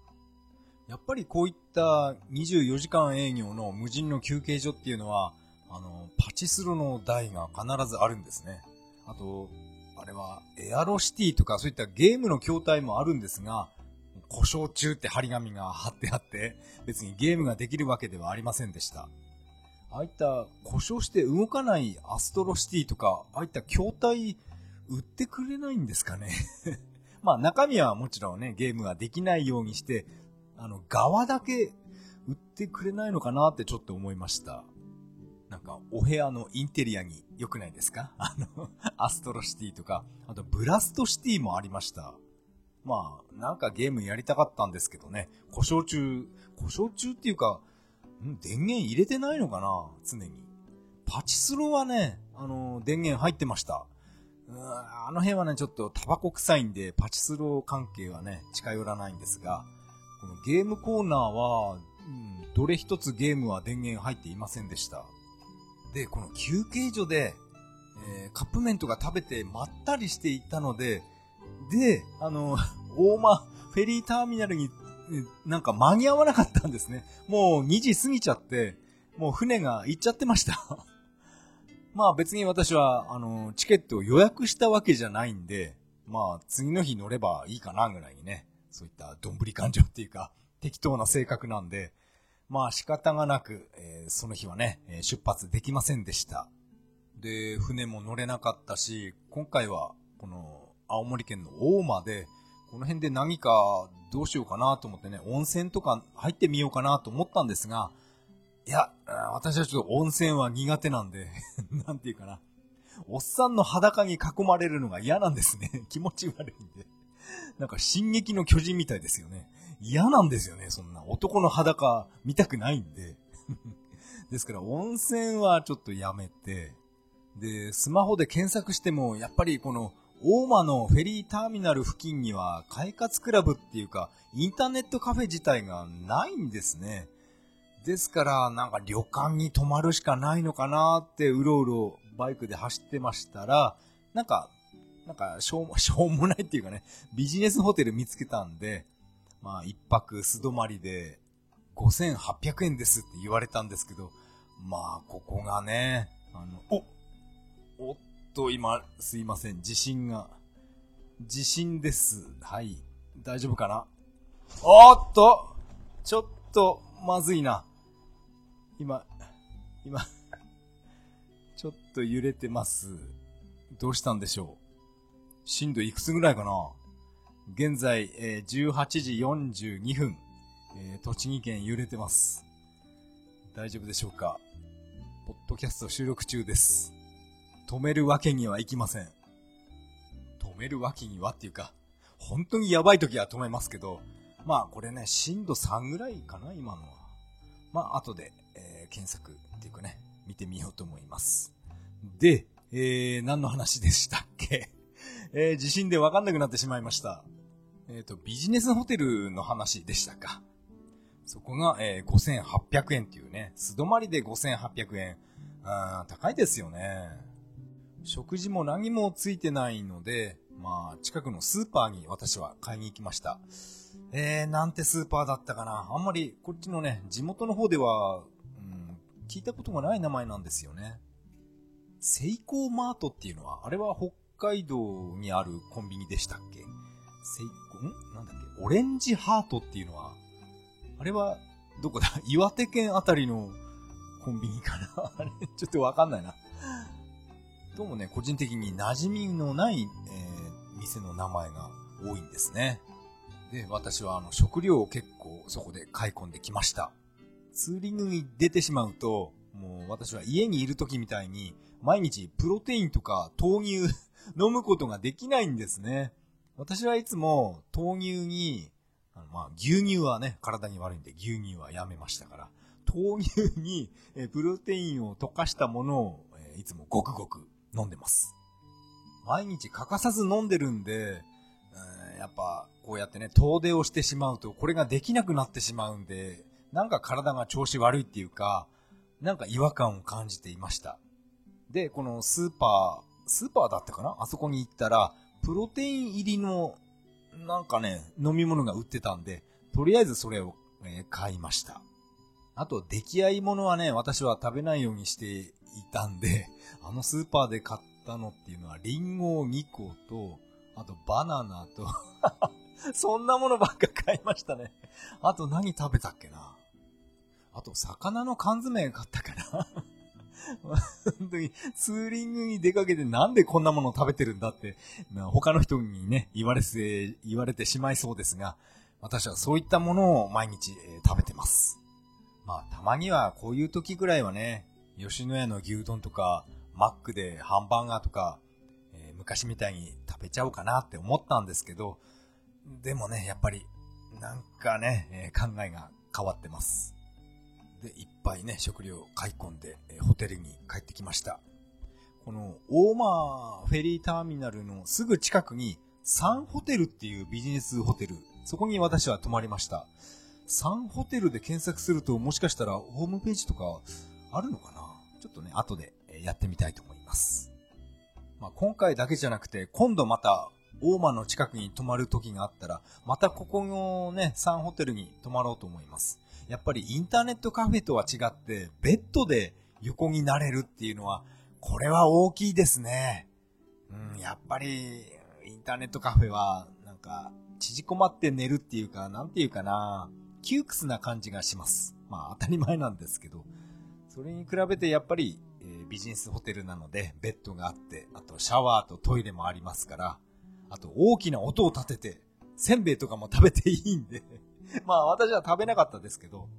Speaker 1: やっぱりこういった24時間営業の無人の休憩所っていうのは、あの、パチスロの台が必ずあるんですね。あと、あれは、エアロシティとかそういったゲームの筐体もあるんですが、故障中って張り紙が貼ってあって、別にゲームができるわけではありませんでした。ああいった故障して動かないアストロシティとか、ああいった筐体売ってくれないんですかね？(laughs) まあ中身はもちろんね、ゲームができないようにして、あの、側だけ売ってくれないのかなってちょっと思いました。なんか、お部屋のインテリアに良くないですか？(laughs) あの、アストロシティとか、あとブラストシティもありました。まあ、なんかゲームやりたかったんですけどね、故障中、故障中っていうか、ん電源入れてないのかな？常に。パチスロはね、あの、電源入ってました。あの辺はね、ちょっとタバコ臭いんで、パチスロ関係はね、近寄らないんですが、このゲームコーナーは、うん、どれ一つゲームは電源入っていませんでした。で、この休憩所で、えー、カップ麺とか食べてまったりしていたので、で、あの、(laughs) 大間フェリーターミナルになんか間に合わなかったんですね。もう2時過ぎちゃって、もう船が行っちゃってました (laughs) まあ別に私は、あの、チケットを予約したわけじゃないんで、まあ次の日乗ればいいかなぐらいにね、そういったどんぶり感情っていうか、適当な性格なんで、まあ仕方がなく、えー、その日はね、出発できませんでした。で、船も乗れなかったし、今回はこの青森県の大間で、この辺で何かどうしようかなと思ってね、温泉とか入ってみようかなと思ったんですが、いや、私はちょっと温泉は苦手なんで (laughs) なんていうかな。おっさんの裸に囲まれるのが嫌なんですね。(laughs) 気持ち悪いんで。なんか進撃の巨人みたいですよね。嫌なんですよね、そんな。男の裸見たくないんで。(laughs) ですから温泉はちょっとやめて、で、スマホで検索しても、やっぱりこの、大間のフェリーターミナル付近には、快活クラブっていうか、インターネットカフェ自体がないんですね。ですから、なんか旅館に泊まるしかないのかなって、うろうろバイクで走ってましたら、なんか、なんか、しょうも、(laughs) しょうもないっていうかね、ビジネスホテル見つけたんで、まあ、一泊素泊まりで、5800円ですって言われたんですけど、まあ、ここがね、あの、おおっと、今、すいません、地震が。地震です。はい。大丈夫かな？おっとちょっと、まずいな。今、今、(laughs) ちょっと揺れてます。どうしたんでしょう？震度いくつぐらいかな？現在、えー、18時42分、えー、栃木県揺れてます。大丈夫でしょうか？ポッドキャスト収録中です。止めるわけにはいきません。止めるわけにはっていうか、本当にやばい時は止めますけど、まあこれね、震度3ぐらいかな、今のは。まあ後で、えー、検索っていうかね、見てみようと思います。で、えー、何の話でしたっけ？えー、地震でわかんなくなってしまいました。えっ、ー、と、ビジネスホテルの話でしたか。そこが、えー、5800円っていうね、素泊まりで5800円。あ高いですよね。食事も何もついてないので、まあ、近くのスーパーに私は買いに行きました。えー、なんてスーパーだったかな。あんまり、こっちのね、地元の方では、うん、聞いたことがない名前なんですよね。セイコーマートっていうのは、あれは北海道にあるコンビニでしたっけ？セイコ、ん？なんだっけ？オレンジハートっていうのは、あれは、どこだ？(laughs) 岩手県あたりのコンビニかな？(laughs) あれちょっとわかんないな。どうもね、個人的に馴染みのない、えー、店の名前が多いんですね。で、私はあの食料を結構そこで買い込んできました。ツーリングに出てしまうと、もう私は家にいる時みたいに毎日プロテインとか豆乳 (laughs) 飲むことができないんですね。私はいつも豆乳に、あのまあ牛乳はね、体に悪いんで牛乳はやめましたから、豆乳にプロテインを溶かしたものを、いつもごくごく飲んでます。毎日欠かさず飲んでるんで、んやっぱこうやってね、遠出をしてしまうとこれができなくなってしまうんで、なんか体が調子悪いっていうか、なんか違和感を感じていました。で、このスーパー、スーパーだったかな？あそこに行ったら、プロテイン入りの、なんかね、飲み物が売ってたんで、とりあえずそれを、え、買いました。あと、出来合い物はね、私は食べないようにしていたんで、(laughs) あのスーパーで買ったのっていうのは、リンゴ2個と、あとバナナと (laughs) そんなものばっか買いましたね。あと何食べたっけなあと、魚の缶詰買ったかな本当に、ツーリングに出かけてなんでこんなもの食べてるんだって、他の人にね、言われて、言われてしまいそうですが、私はそういったものを毎日、食べてます。まあ、たまにはこういう時ぐらいはね、吉野家の牛丼とか、マックでハンバーガーとか、えー、昔みたいに食べちゃおうかなって思ったんですけど、でもね、やっぱり、なんかね、えー、考えが変わってます。で、いっぱいね、食料を買い込んで、えホテルに帰ってきました。この、大間フェリーターミナルのすぐ近くに、サンホテルっていうビジネスホテル、そこに私は泊まりました。サンホテルで検索すると、もしかしたらホームページとかあるのかな？ちょっとね、後でやってみたいと思います。まあ、今回だけじゃなくて、今度また大間の近くに泊まる時があったら、またここのね、サンホテルに泊まろうと思います。やっぱりインターネットカフェとは違って、ベッドで横になれるっていうのは、これは大きいですね。うん、やっぱり、インターネットカフェは、なんか、縮こまって寝るっていうか、なんていうかな、窮屈な感じがします。まあ当たり前なんですけど、それに比べてやっぱり、えー、ビジネスホテルなので、ベッドがあって、あとシャワーとトイレもありますから、あと大きな音を立てて、せんべいとかも食べていいんで (laughs) まあ私は食べなかったですけど、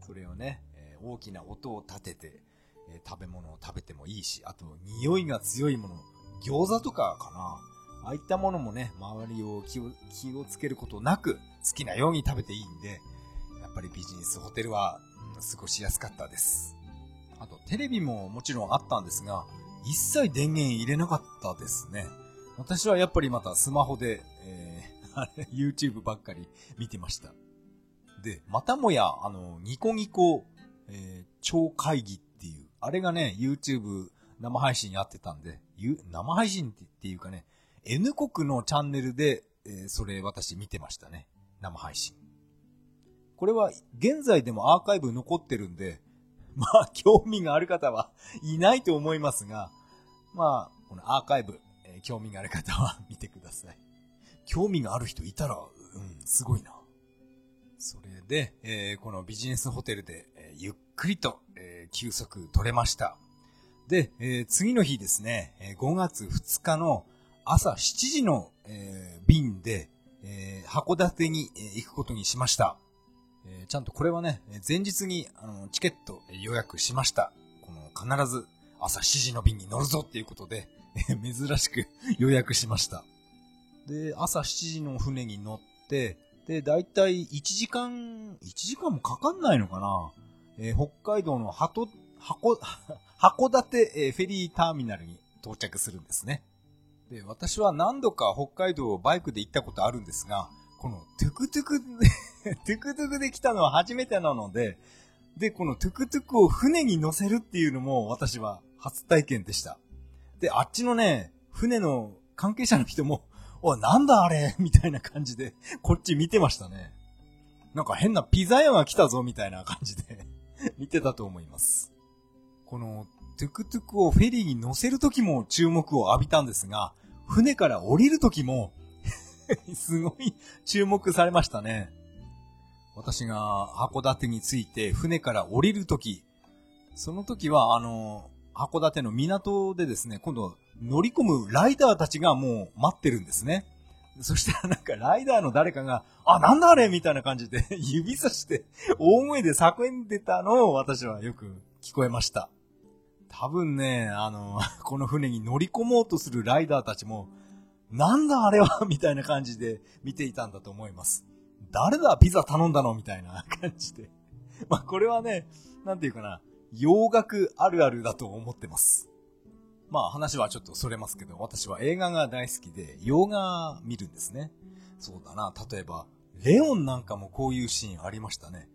Speaker 1: それをね、えー、大きな音を立てて、えー、食べ物を食べてもいいし、あと匂いが強いもの、餃子とかかな。ああいったものもね、周りを気を気をつけることなく好きなように食べていいんで、やっぱりビジネスホテルは、うん、過ごしやすかったです。あとテレビももちろんあったんですが、一切電源入れなかったですね。私はやっぱりまたスマホで、えー、(laughs) YouTube ばっかり見てました。で、またもや、あの、ニコニコ、えー、超会議っていう、あれがね、YouTube 生配信やってたんで、生配信っていうかね、N 国のチャンネルで、えー、それ私見てましたね。生配信。これは現在でもアーカイブ残ってるんで、(laughs) まあ、興味がある方はいないと思いますが、まあ、このアーカイブ、えー、興味がある方は (laughs) 見てください。興味がある人いたら、うん、すごいな。それで、えー、このビジネスホテルで、えー、ゆっくりと、えー、休息取れました。で、え次の日ですねえ、5月2日の朝7時の、え便で、え函館に、え行くことにしました。えちゃんとこれはね、前日にあのチケット予約しました。この必ず朝7時の便に乗るぞっていうことでえ、珍しく (laughs) 予約しました。で、朝7時の船に乗って、で、だいたい1時間、1時間もかかんないのかなえー、北海道の鳩、函、(laughs) 函館、え、フェリーターミナルに到着するんですね。で、私は何度か北海道をバイクで行ったことあるんですが、このトゥクトゥクで、トゥクトゥクで来たのは初めてなので、で、このトゥクトゥクを船に乗せるっていうのも私は初体験でした。で、あっちのね、船の関係者の人も、お、なんだあれみたいな感じで、こっち見てましたね。なんか変なピザ屋が来たぞみたいな感じで見てたと思います。このトゥクトゥクをフェリーに乗せるときも注目を浴びたんですが、船から降りるときも (laughs) すごい注目されましたね。私が函館に着いて船から降りるとき、その時はあの、函館の港でですね、今度乗り込むライダーたちがもう待ってるんですね。そしたらなんかライダーの誰かが、あ、なんだあれみたいな感じで (laughs) 指さして大声で叫んでたのを私はよく聞こえました。多分ね、あの、この船に乗り込もうとするライダーたちも、なんだあれはみたいな感じで見ていたんだと思います。誰だピザ頼んだのみたいな感じで。(laughs) まあ、これはね、なんていうかな、洋楽あるあるだと思ってます。まあ話はちょっとそれますけど、私は映画が大好きで、洋画見るんですね。そうだな、例えば、レオンなんかもこういうシーンありましたね。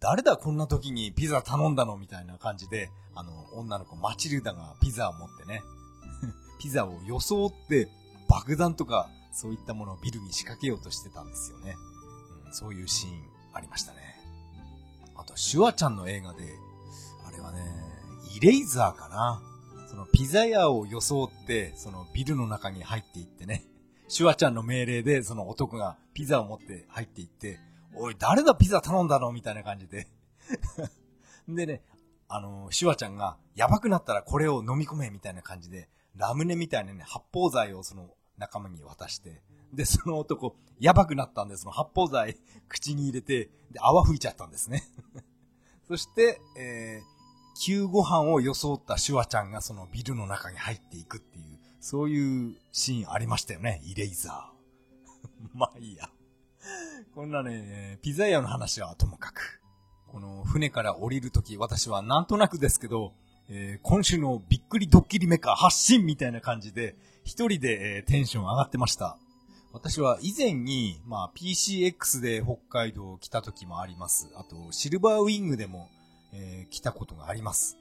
Speaker 1: 誰だこんな時にピザ頼んだのみたいな感じで、あの、女の子マチルダがピザを持ってね、(laughs) ピザを装って爆弾とかそういったものをビルに仕掛けようとしてたんですよね。うん、そういうシーンありましたね。あと、シュワちゃんの映画で、あれはね、イレイザーかな。そのピザ屋を装って、そのビルの中に入っていってね、シュワちゃんの命令でその男がピザを持って入っていって、おい、誰だピザ頼んだのみたいな感じで (laughs) でね、あの、シュワちゃんが、やばくなったらこれを飲み込めみたいな感じで、ラムネみたいなね、発泡剤をその仲間に渡して、で、その男、やばくなったんで、その発泡剤口に入れて、で、泡吹いちゃったんですね (laughs) そして、えー、旧ご飯を装ったシュワちゃんがそのビルの中に入っていくっていう、そういうシーンありましたよね、イレイザー。(laughs) まあいいや。こんなね、ピザ屋の話はともかく。この船から降りるとき、私はなんとなくですけど、えー、今週のびっくりドッキリメカ発信みたいな感じで、一人で、えー、テンション上がってました。私は以前に、まあ、PCX で北海道来た時もあります。あと、シルバーウィングでも、えー、来たことがあります。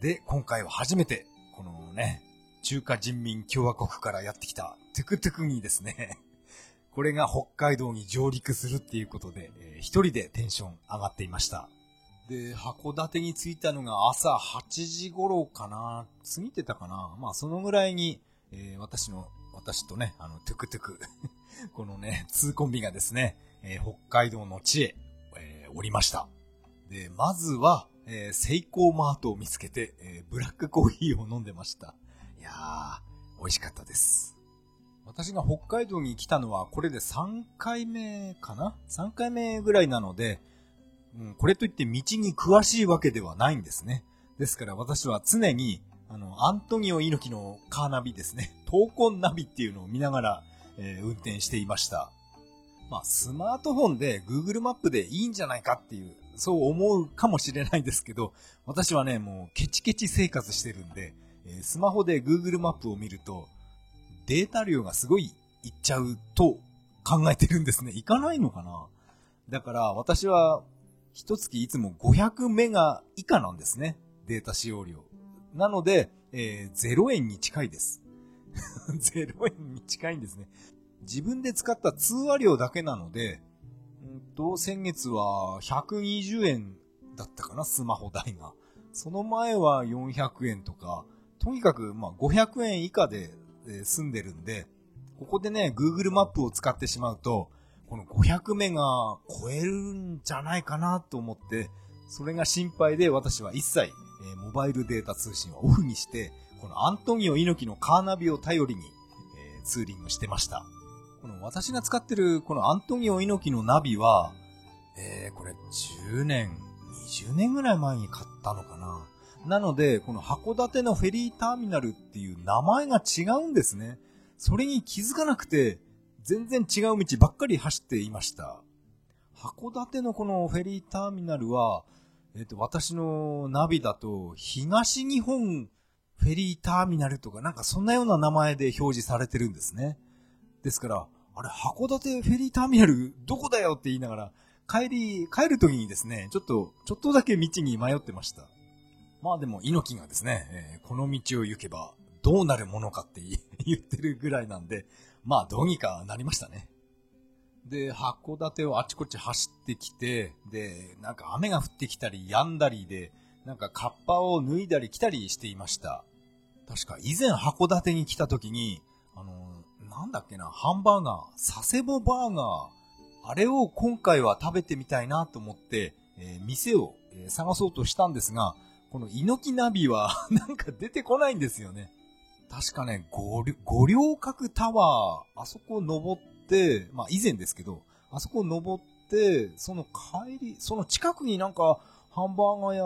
Speaker 1: で、今回は初めて、このね、中華人民共和国からやってきたトゥクトゥクにですね、(laughs) これが北海道に上陸するっていうことで、えー、一人でテンション上がっていました。で、函館に着いたのが朝8時頃かな過ぎてたかなまあそのぐらいに、えー、私の、私とね、あの、トゥクトゥク (laughs) このね、2コンビがですね、えー、北海道の地へ、えー、降りました。で、まずは、えー、セイコーマートを見つけて、えー、ブラックコーヒーを飲んでました。いやー、美味しかったです。私が北海道に来たのはこれで3回目かな ?3 回目ぐらいなので、うん、これといって道に詳しいわけではないんですね。ですから私は常に、あの、アントニオ猪木のカーナビですね。(laughs) 闘魂ナビっていうのを見ながら、えー、運転していました。まあ、スマートフォンで Google マップでいいんじゃないかっていう、そう思うかもしれないんですけど、私はね、もうケチケチ生活してるんで、えー、スマホで Google マップを見ると、データ量がすごいいっちゃうと考えてるんですね。いかないのかな？だから私は一月いつも500メガ以下なんですね。データ使用量。なので、えー、0円に近いです。(laughs) 0円に近いんですね。自分で使った通話料だけなので、うんと、先月は120円だったかな、スマホ代が。その前は400円とか、とにかく、まあ、500円以下で、え住んでるんで、ここでね、Google マップを使ってしまうと、この500メガ超えるんじゃないかなと思って、それが心配で私は一切、えモバイルデータ通信をオフにして、このアントニオ猪木のカーナビを頼りに、えー、ツーリングしてました。この私が使ってるこのアントニオ猪木のナビは、えー、これ10年、20年ぐらい前に買ったのかな。なので、この函館のフェリーターミナルっていう名前が違うんですね。それに気づかなくて、全然違う道ばっかり走っていました。函館のこのフェリーターミナルは、えっ、と、私のナビだと、東日本フェリーターミナルとか、なんかそんなような名前で表示されてるんですね。ですから、あれ、函館フェリーターミナルどこだよって言いながら、帰り、帰る時にですね、ちょっと、ちょっとだけ道に迷ってました。まあでも、猪木がですね、えー、この道を行けばどうなるものかって言ってるぐらいなんで、まあどうにかなりましたね。で、函館をあちこち走ってきて、で、なんか雨が降ってきたり止んだりで、なんかカッパを脱いだり来たりしていました。確か以前函館に来た時に、あの、なんだっけな、ハンバーガー、佐世保バーガー、あれを今回は食べてみたいなと思って、えー、店を、え、探そうとしたんですが、この猪木ナビは (laughs) なんか出てこないんですよね。確かね、五稜郭タワー、あそこ登って、まあ以前ですけど、あそこを登って、その帰り、その近くになんかハンバーガー屋、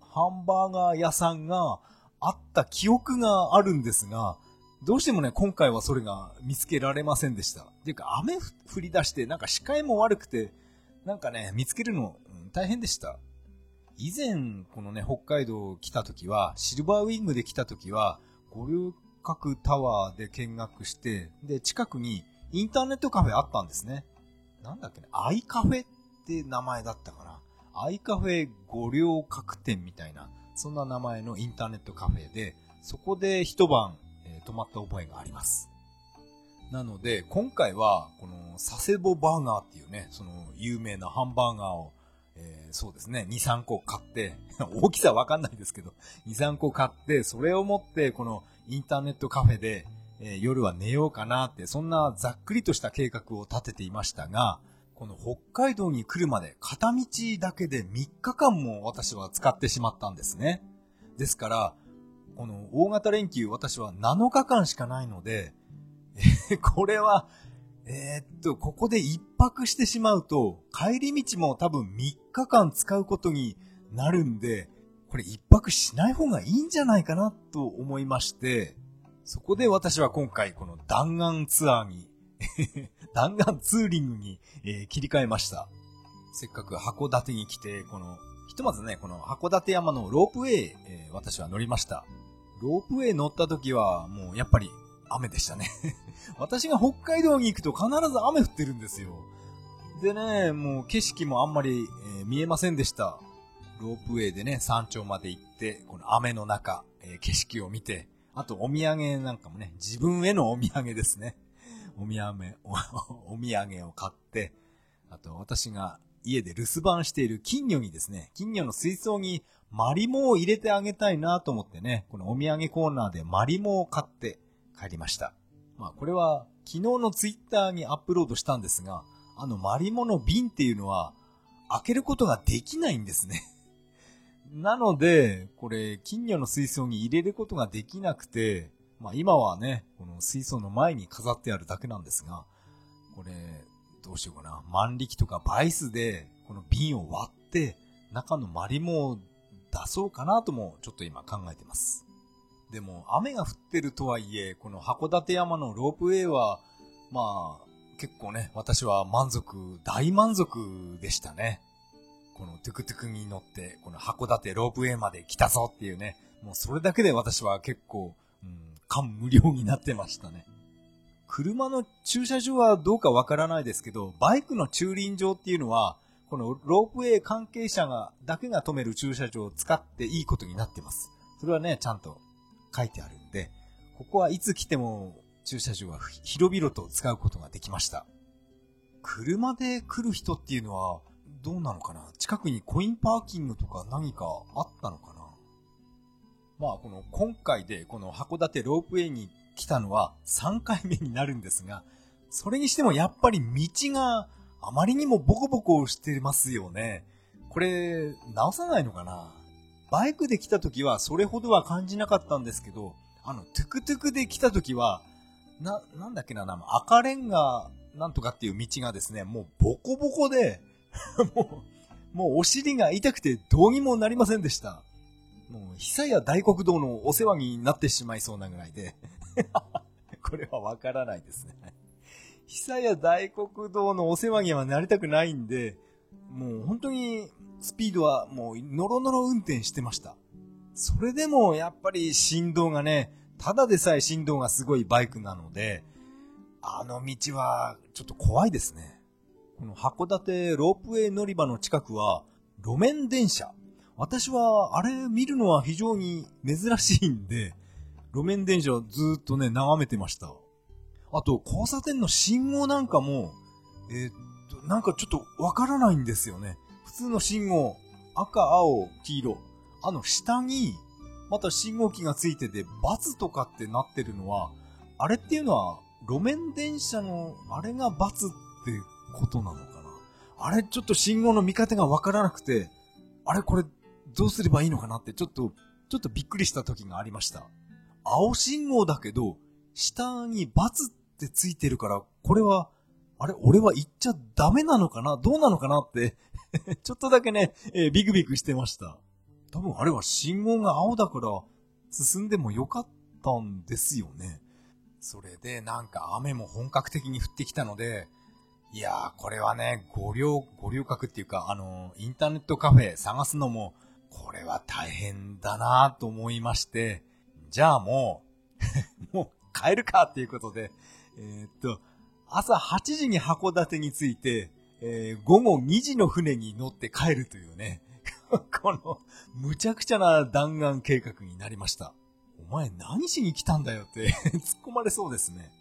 Speaker 1: ハンバーガー屋さんがあった記憶があるんですが、どうしてもね、今回はそれが見つけられませんでした。っていうか、雨降り出して、なんか視界も悪くて、なんかね、見つけるの、うん、大変でした。以前、このね、北海道来た時は、シルバーウィングで来た時は、五稜郭タワーで見学して、で、近くにインターネットカフェあったんですね。なんだっけね、アイカフェって名前だったかな。アイカフェ五稜郭店みたいな、そんな名前のインターネットカフェで、そこで一晩、えー、泊まった覚えがあります。なので、今回は、この、佐世保バーガーっていうね、その、有名なハンバーガーをえー、そうですね、2、3個買って、(laughs) 大きさわかんないですけど、2、3個買って、それを持って、このインターネットカフェで、えー、夜は寝ようかなって、そんなざっくりとした計画を立てていましたが、この北海道に来るまで片道だけで3日間も私は使ってしまったんですね。ですから、この大型連休私は7日間しかないので、えー、これはえー、っと、ここで一泊してしまうと、帰り道も多分3日間使うことになるんで、これ一泊しない方がいいんじゃないかなと思いまして、そこで私は今回この弾丸ツアーに (laughs) 弾丸ツーリングに、え、切り替えました。せっかく函館に来て、この、ひとまずね、この函館山のロープウェイ、え、私は乗りました。ロープウェイ乗った時は、もうやっぱり雨でしたね (laughs) 私が北海道に行くと必ず雨降ってるんですよ。でね、もう景色もあんまり、え、見えませんでした。ロープウェイでね、山頂まで行って、この雨の中、え、景色を見て、あとお土産なんかもね、自分へのお土産ですね。お土産、おお土産を買って、あと私が家で留守番している金魚にですね、金魚の水槽にマリモを入れてあげたいなと思ってね、このお土産コーナーでマリモを買って、帰りました。まあこれは昨日のツイッターにアップロードしたんですが、あのマリモの瓶っていうのは開けることができないんですね。なので、これ金魚の水槽に入れることができなくて、まあ今はね、この水槽の前に飾ってあるだけなんですが、これ、どうしようかな。万力とかバイスで、この瓶を割って、中のマリモを出そうかなともちょっと今考えてます。でも雨が降ってるとはいえ、この函館山のロープウェイは、まあ、結構ね、私は満足、大満足でしたね。このトゥクトゥクに乗って、この函館ロープウェイまで来たぞっていうね、もうそれだけで私は結構、うん、感無量になってましたね。車の駐車場はどうかわからないですけど、バイクの駐輪場っていうのは、このロープウェイ関係者が、だけが止める駐車場を使っていいことになってます。それはね、ちゃんと書いてあるんで、ここはいつ来ても駐車場は広々と使うことができました。車で来る人っていうのはどうなのかな？近くにコインパーキングとか何かあったのかな？まあこの今回でこの函館ロープウェイに来たのは3回目になるんですが、それにしてもやっぱり道があまりにもボコボコしてますよね。これ、直さないのかな？バイクで来た時はそれほどは感じなかったんですけど、あの、トゥクトゥクで来た時は、な、なんだっけな、赤レンガなんとかっていう道がですね、もうボコボコで、(laughs) もう、もうお尻が痛くてどうにもなりませんでした。もう、久屋大黒堂のお世話になってしまいそうなぐらいで。(laughs) これはわからないですね。久屋大黒堂のお世話にはなりたくないんで、もう本当にスピードはもうノロノロ運転してました。それでもやっぱり振動がね、ただでさえ振動がすごいバイクなので、あの道はちょっと怖いですね。この函館ロープウェイ乗り場の近くは路面電車。私はあれ見るのは非常に珍しいんで、路面電車をずっとね、眺めてました。あと、交差点の信号なんかも、えー、っと、なんかちょっとわからないんですよね。普通の信号、赤、青、黄色。あの下に、また信号機がついてて、バツとかってなってるのは、あれっていうのは、路面電車の、あれがバツってことなのかなあれちょっと信号の見方がわからなくて、あれこれどうすればいいのかなってちょっと、ちょっとびっくりした時がありました。青信号だけど、下にバツってついてるから、これは、あれ俺は行っちゃダメなのかな？どうなのかなって (laughs) ちょっとだけね、えー、ビクビクしてました。多分あれは信号が青だから進んでもよかったんですよね。それでなんか雨も本格的に降ってきたので、いやー、これはね、ご了、ご了覚っていうか、あのー、インターネットカフェ探すのも、これは大変だなと思いまして、じゃあもう (laughs) もう帰るかっていうことで、えー、っと、朝8時に函館に着いて、えー、午後2時の船に乗って帰るというね、(laughs) この、むちゃくちゃな弾丸計画になりました。お前何しに来たんだよって (laughs) 突っ込まれそうですね。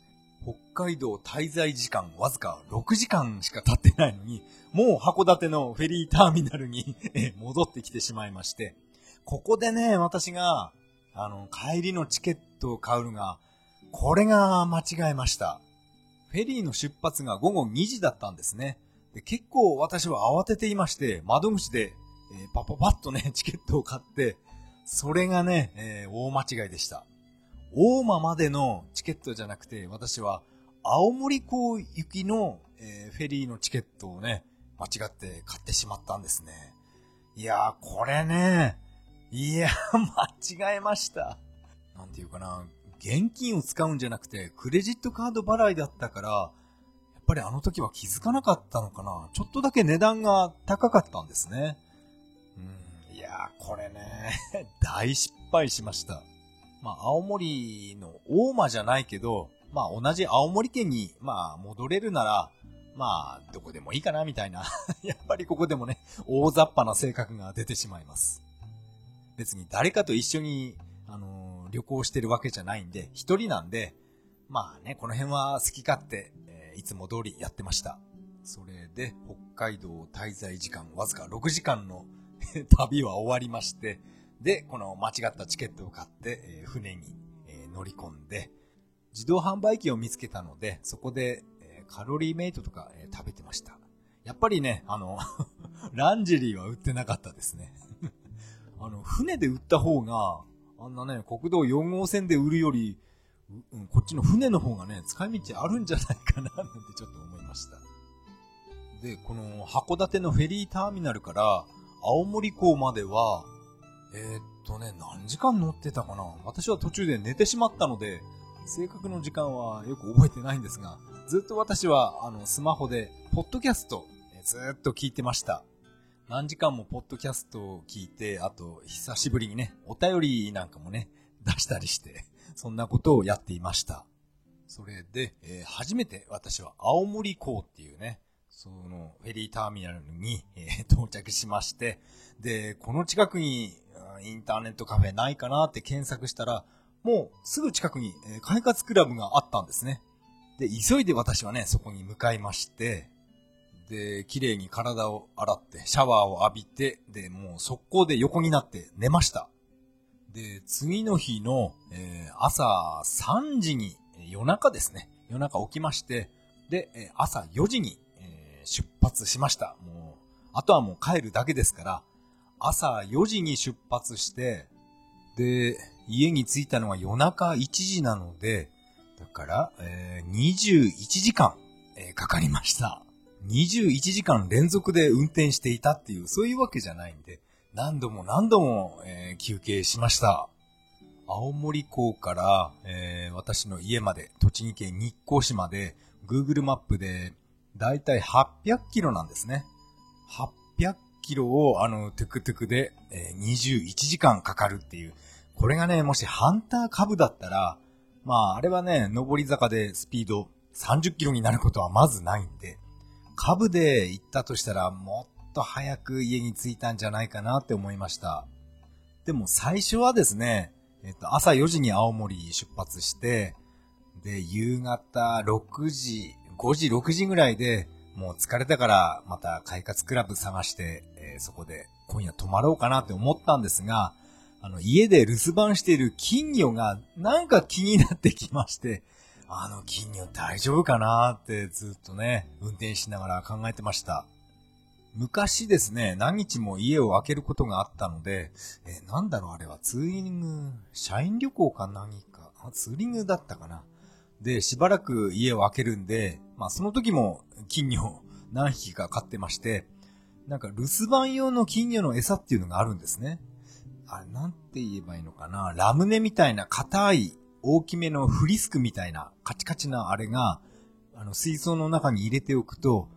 Speaker 1: 北海道滞在時間わずか6時間しか経ってないのに、もう函館のフェリーターミナルに (laughs) 戻ってきてしまいまして、ここでね、私が、あの、帰りのチケットを買うのがこれが間違えました。フェリーの出発が午後2時だったんですね。で結構私は慌てていまして、窓口で、えー、パパパッとね、チケットを買って、それがね、えー、大間違いでした。大間までのチケットじゃなくて、私は青森港行きの、えー、フェリーのチケットをね、間違って買ってしまったんですね。いやー、これね、いや (laughs) 間違えました。なんていうかな、現金を使うんじゃなくて、クレジットカード払いだったから、やっぱりあの時は気づかなかったのかな。ちょっとだけ値段が高かったんですね。うん、いやー、これね、(laughs) 大失敗しました。まあ、青森の大間じゃないけど、まあ、同じ青森県に、まあ、戻れるなら、まあ、どこでもいいかな、みたいな。(laughs) やっぱりここでもね、大雑把な性格が出てしまいます。別に誰かと一緒に、あの旅行してるわけじゃないんで、一人なんで、まあね、この辺は好き勝手、えー、いつも通りやってました。それで、北海道滞在時間わずか6時間の (laughs) 旅は終わりまして、で、この間違ったチケットを買って、え、船に、え、乗り込んで、自動販売機を見つけたので、そこで、えカロリーメイトとか、え食べてました。やっぱりね、あの (laughs) ランジェリーは売ってなかったですね (laughs) あの、船で売った方が、あんなね、国道4号線で売るより、うん、こっちの船の方がね、使い道あるんじゃないかな、なんてちょっと思いました。で、この函館のフェリーターミナルから青森港までは、えー、っとね、何時間乗ってたかな？私は途中で寝てしまったので、正確の時間はよく覚えてないんですが、ずっと私は、あの、スマホで、ポッドキャスト、ずっと聞いてました。何時間もポッドキャストを聞いて、あと、久しぶりにね、お便りなんかもね、出したりして、そんなことをやっていました。それで、えー、初めて私は青森港っていうね、そのフェリーターミナルに、えー、到着しまして、で、この近くにインターネットカフェないかなって検索したら、もうすぐ近くに、え、快活クラブがあったんですね。で、急いで私はね、そこに向かいまして、で、綺麗に体を洗って、シャワーを浴びて、で、もう速攻で横になって寝ました。で、次の日の、えー、朝3時に、夜中ですね。夜中起きまして、で、朝4時に、えー、出発しました。もう、あとはもう帰るだけですから、朝4時に出発して、で、家に着いたのは夜中1時なので、だから、えー、21時間、えー、かかりました。21時間連続で運転していたっていう、そういうわけじゃないんで、何度も何度も、えー、休憩しました。青森港から、えー、私の家まで、栃木県日光市まで、Google マップで、だいたい800キロなんですね。800キロを、あの、トゥクトゥクで、え、21時間かかるっていう。これがね、もしハンター株だったら、まあ、あれはね、上り坂でスピード30キロになることはまずないんで、株で行ったとしたら、もっと早く家に着いたんじゃないかなって思いました。でも最初はですね、えっと、朝4時に青森出発して、で、夕方6時、5時、6時ぐらいで、もう疲れたからまた快活クラブ探して、えー、そこで今夜泊まろうかなって思ったんですが、あの、家で留守番している金魚がなんか気になってきまして、あの金魚大丈夫かなってずっとね、運転しながら考えてました。昔ですね、何日も家を空けることがあったので、えー、なんだろうあれはツーリング、社員旅行か何か、あツーリングだったかな。で、しばらく家を空けるんで、まあその時も金魚何匹か飼ってまして、なんか留守番用の金魚の餌っていうのがあるんですね。あれ、なんて言えばいいのかな。ラムネみたいな硬い大きめのフリスクみたいなカチカチなあれが、あの水槽の中に入れておくと、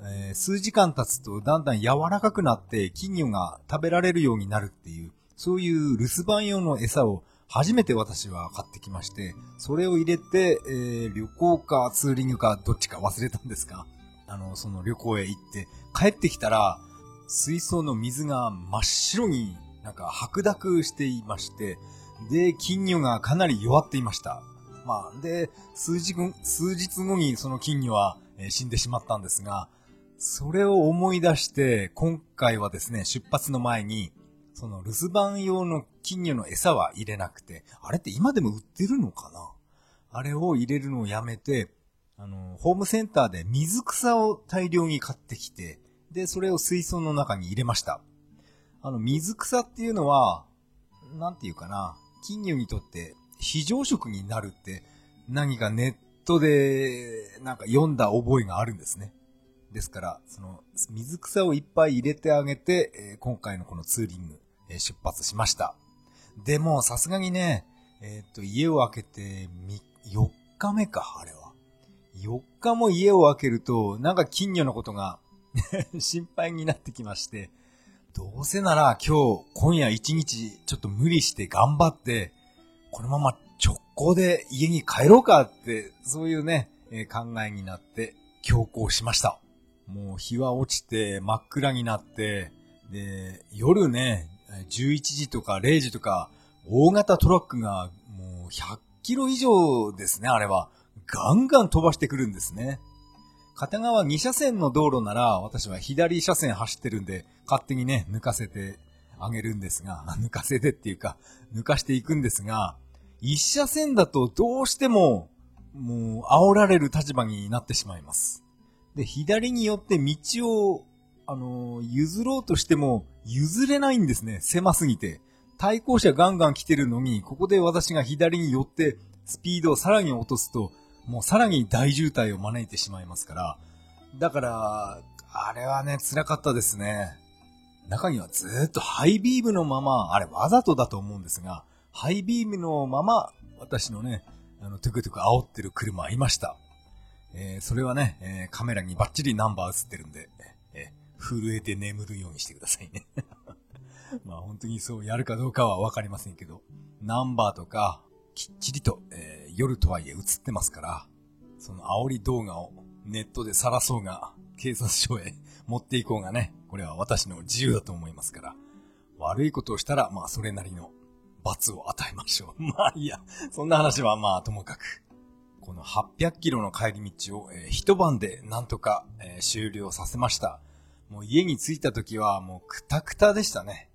Speaker 1: えー、数時間経つとだんだん柔らかくなって金魚が食べられるようになるっていう、そういう留守番用の餌を初めて私は買ってきまして、それを入れて、えー、旅行かツーリングかどっちか忘れたんですが、あの、その旅行へ行って帰ってきたら、水槽の水が真っ白になんか白濁していまして、で、金魚がかなり弱っていました。まあ、で、数日後、数日後にその金魚は、えー、死んでしまったんですが、それを思い出して、今回はですね、出発の前に、その留守番用の金魚の餌は入れなくて、あれって今でも売ってるのかな？あれを入れるのをやめて、あの、ホームセンターで水草を大量に買ってきて、で、それを水槽の中に入れました。あの、水草っていうのは、なんていうかな、金魚にとって非常食になるって何かネットでなんか読んだ覚えがあるんですね。ですから、その水草をいっぱい入れてあげて、え、今回のこのツーリング、え、出発しました。でも、さすがにね、えー、っと、家を開けて4日目か、あれは。4日も家を開けると、なんか金魚のことが (laughs) 心配になってきまして、どうせなら今日、今夜一日ちょっと無理して頑張って、このまま直行で家に帰ろうかって、そういうね、え、考えになって強行しました。もう日は落ちて真っ暗になって、で、夜ね、11時とか0時とか、大型トラックがもう100キロ以上ですね、あれは。ガンガン飛ばしてくるんですね。片側2車線の道路なら、私は左車線走ってるんで、勝手にね、抜かせてあげるんですが、(laughs) 抜かせてっていうか、抜かしていくんですが、1車線だとどうしても、もう、煽られる立場になってしまいます。で、左によって道を、あの、譲ろうとしても、譲れないんですね。狭すぎて。対向車ガンガン来てるのに、ここで私が左に寄って、スピードをさらに落とすと、もうさらに大渋滞を招いてしまいますから、だから、あれはね、辛かったですね。中にはずっとハイビームのまま、あれわざとだと思うんですが、ハイビームのまま、私のね、あの、トゥクトゥク煽ってる車いました。えー、それはね、えー、カメラにバッチリナンバー映ってるんで、えー、震えて眠るようにしてくださいね。(laughs) まあ本当にそうやるかどうかはわかりませんけど、ナンバーとか、きっちりと、えー、夜とはいえ映ってますから、その煽り動画をネットで晒そうが、警察署へ (laughs) 持っていこうがね、これは私の自由だと思いますから、悪いことをしたら、まあそれなりの罰を与えましょう。(laughs) まあいいや、そんな話はまあともかく。この800キロの帰り道を、えー、一晩でなんとか、えー、終了させました。もう家に着いた時はもうくたくたでしたね。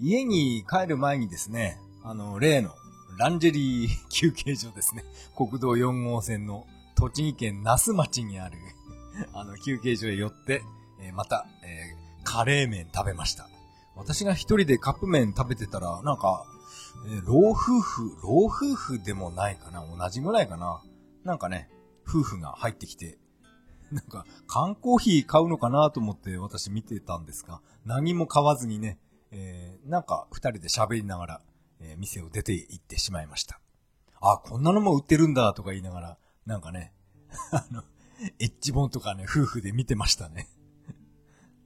Speaker 1: 家に帰る前にですね、あの、例のランジェリー休憩所ですね。(laughs) 国道4号線の栃木県那須町にある (laughs) あの、休憩所へ寄って、えー、また、えー、カレー麺食べました。私が一人でカップ麺食べてたら、なんか、えー、老夫婦、老夫婦でもないかな同じぐらいかななんかね、夫婦が入ってきて、(laughs) なんか、缶コーヒー買うのかなと思って私見てたんですが、何も買わずにね、えー、なんか二人で喋りながら、えー、店を出て行ってしまいました。あ、こんなのも売ってるんだとか言いながら、なんかね、(laughs) あの、エッジ本とかね、夫婦で見てましたね。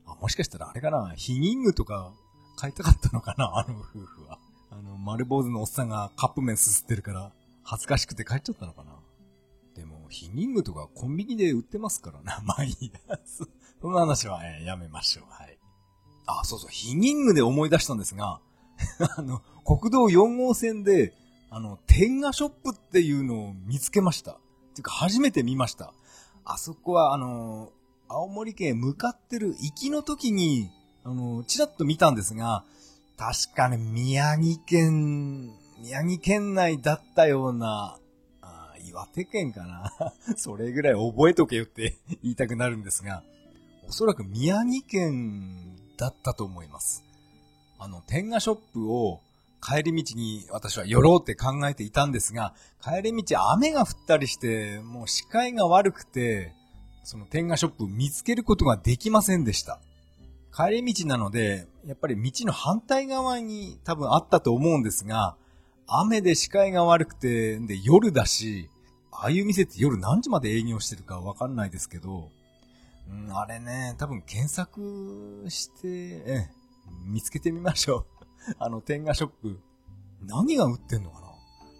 Speaker 1: あ、もしかしたらあれかな、ヒニングとか買いたかったのかな、あの夫婦は。あの、丸坊主のおっさんがカップ麺すすってるから、恥ずかしくて帰っちゃったのかな。ヒニングとかコンビニで売ってますからな。まあいいや。その話は、えー、やめましょう。はい。あ、そうそう、ヒニングで思い出したんですが、(laughs) あの、国道4号線で、あの、天下ショップっていうのを見つけました。ていうか、初めて見ました。あそこは、あの、青森県向かってる行きの時に、あの、ちらっと見たんですが、確かね、宮城県、宮城県内だったような、岩手県かな (laughs) それぐらい覚えとけよって (laughs) 言いたくなるんですが、おそらく宮城県だったと思います。あの、天下ショップを帰り道に私は寄ろうって考えていたんですが、帰り道雨が降ったりして、もう視界が悪くて、その天下ショップ見つけることができませんでした。帰り道なので、やっぱり道の反対側に多分あったと思うんですが、雨で視界が悪くて、で、夜だし、ああいう店って夜何時まで営業してるかわかんないですけど、うん、あれね、多分検索して、え見つけてみましょう。(laughs) あの、天下ショップ。何が売ってんのかな？